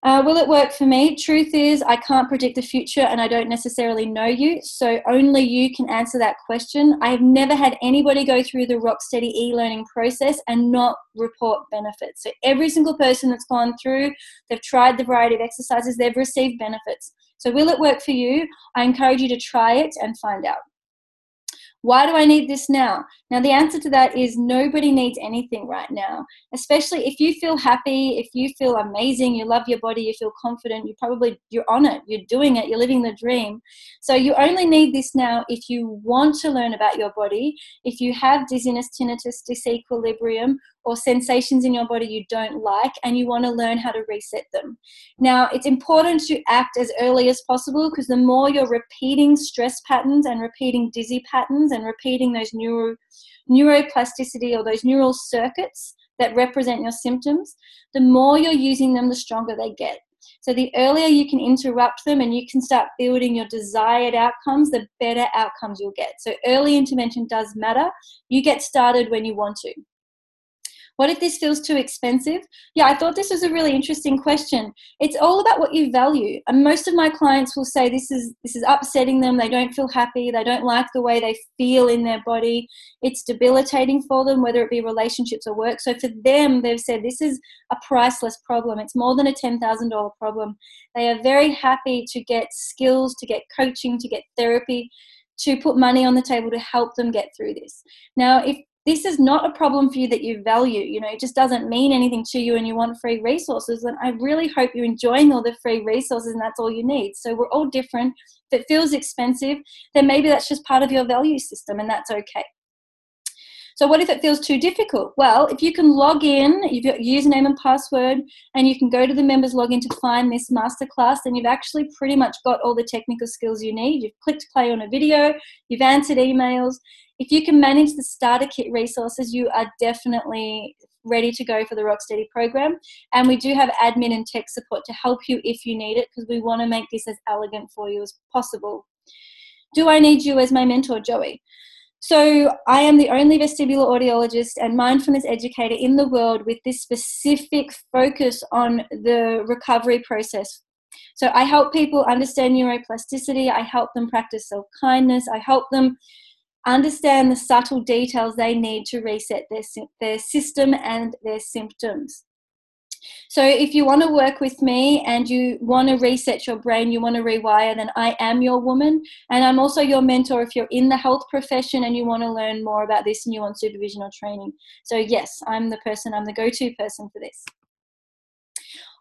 Uh, will it work for me? Truth is i can't predict the future and i don't necessarily know you. So only you can answer that question. I have never had anybody go through the rocksteady e-learning process and not report benefits. So every single person that's gone through they've tried the variety of exercises they've received benefits. So will it work for you? I encourage you to try it and find out why do I need this now? Now, the answer to that is nobody needs anything right now, especially if you feel happy, if you feel amazing, you love your body, you feel confident, you probably, you're on it, you're doing it, you're living the dream. So you only need this now if you want to learn about your body, if you have dizziness, tinnitus, disequilibrium, or sensations in your body you don't like and you want to learn how to reset them. Now, it's important to act as early as possible because the more you're repeating stress patterns and repeating dizzy patterns and repeating those neuro, neuroplasticity or those neural circuits that represent your symptoms, the more you're using them, the stronger they get. So, the earlier you can interrupt them and you can start building your desired outcomes, the better outcomes you'll get. So, early intervention does matter. You get started when you want to. What if this feels too expensive? Yeah, I thought this was a really interesting question. It's all about what you value. And most of my clients will say this is this is upsetting them. They don't feel happy. They don't like the way they feel in their body. It's debilitating for them, whether it be relationships or work. So for them, they've said this is a priceless problem. It's more than a $10,000 problem. They are very happy to get skills, to get coaching, to get therapy, to put money on the table to help them get through this. Now, if this is not a problem for you that you value, you know, it just doesn't mean anything to you and you want free resources, then I really hope you're enjoying all the free resources and that's all you need. So we're all different. If it feels expensive, then maybe that's just part of your value system and that's okay. So, what if it feels too difficult? Well, if you can log in, you've got username and password, and you can go to the members login to find this masterclass, then you've actually pretty much got all the technical skills you need. You've clicked play on a video, you've answered emails. If you can manage the starter kit resources, you are definitely ready to go for the Rocksteady program. And we do have admin and tech support to help you if you need it because we want to make this as elegant for you as possible. Do I need you as my mentor, Joey? So, I am the only vestibular audiologist and mindfulness educator in the world with this specific focus on the recovery process. So, I help people understand neuroplasticity, I help them practice self kindness, I help them understand the subtle details they need to reset their, their system and their symptoms. So, if you want to work with me and you want to reset your brain, you want to rewire, then I am your woman. And I'm also your mentor if you're in the health profession and you want to learn more about this and you want supervision or training. So, yes, I'm the person, I'm the go to person for this.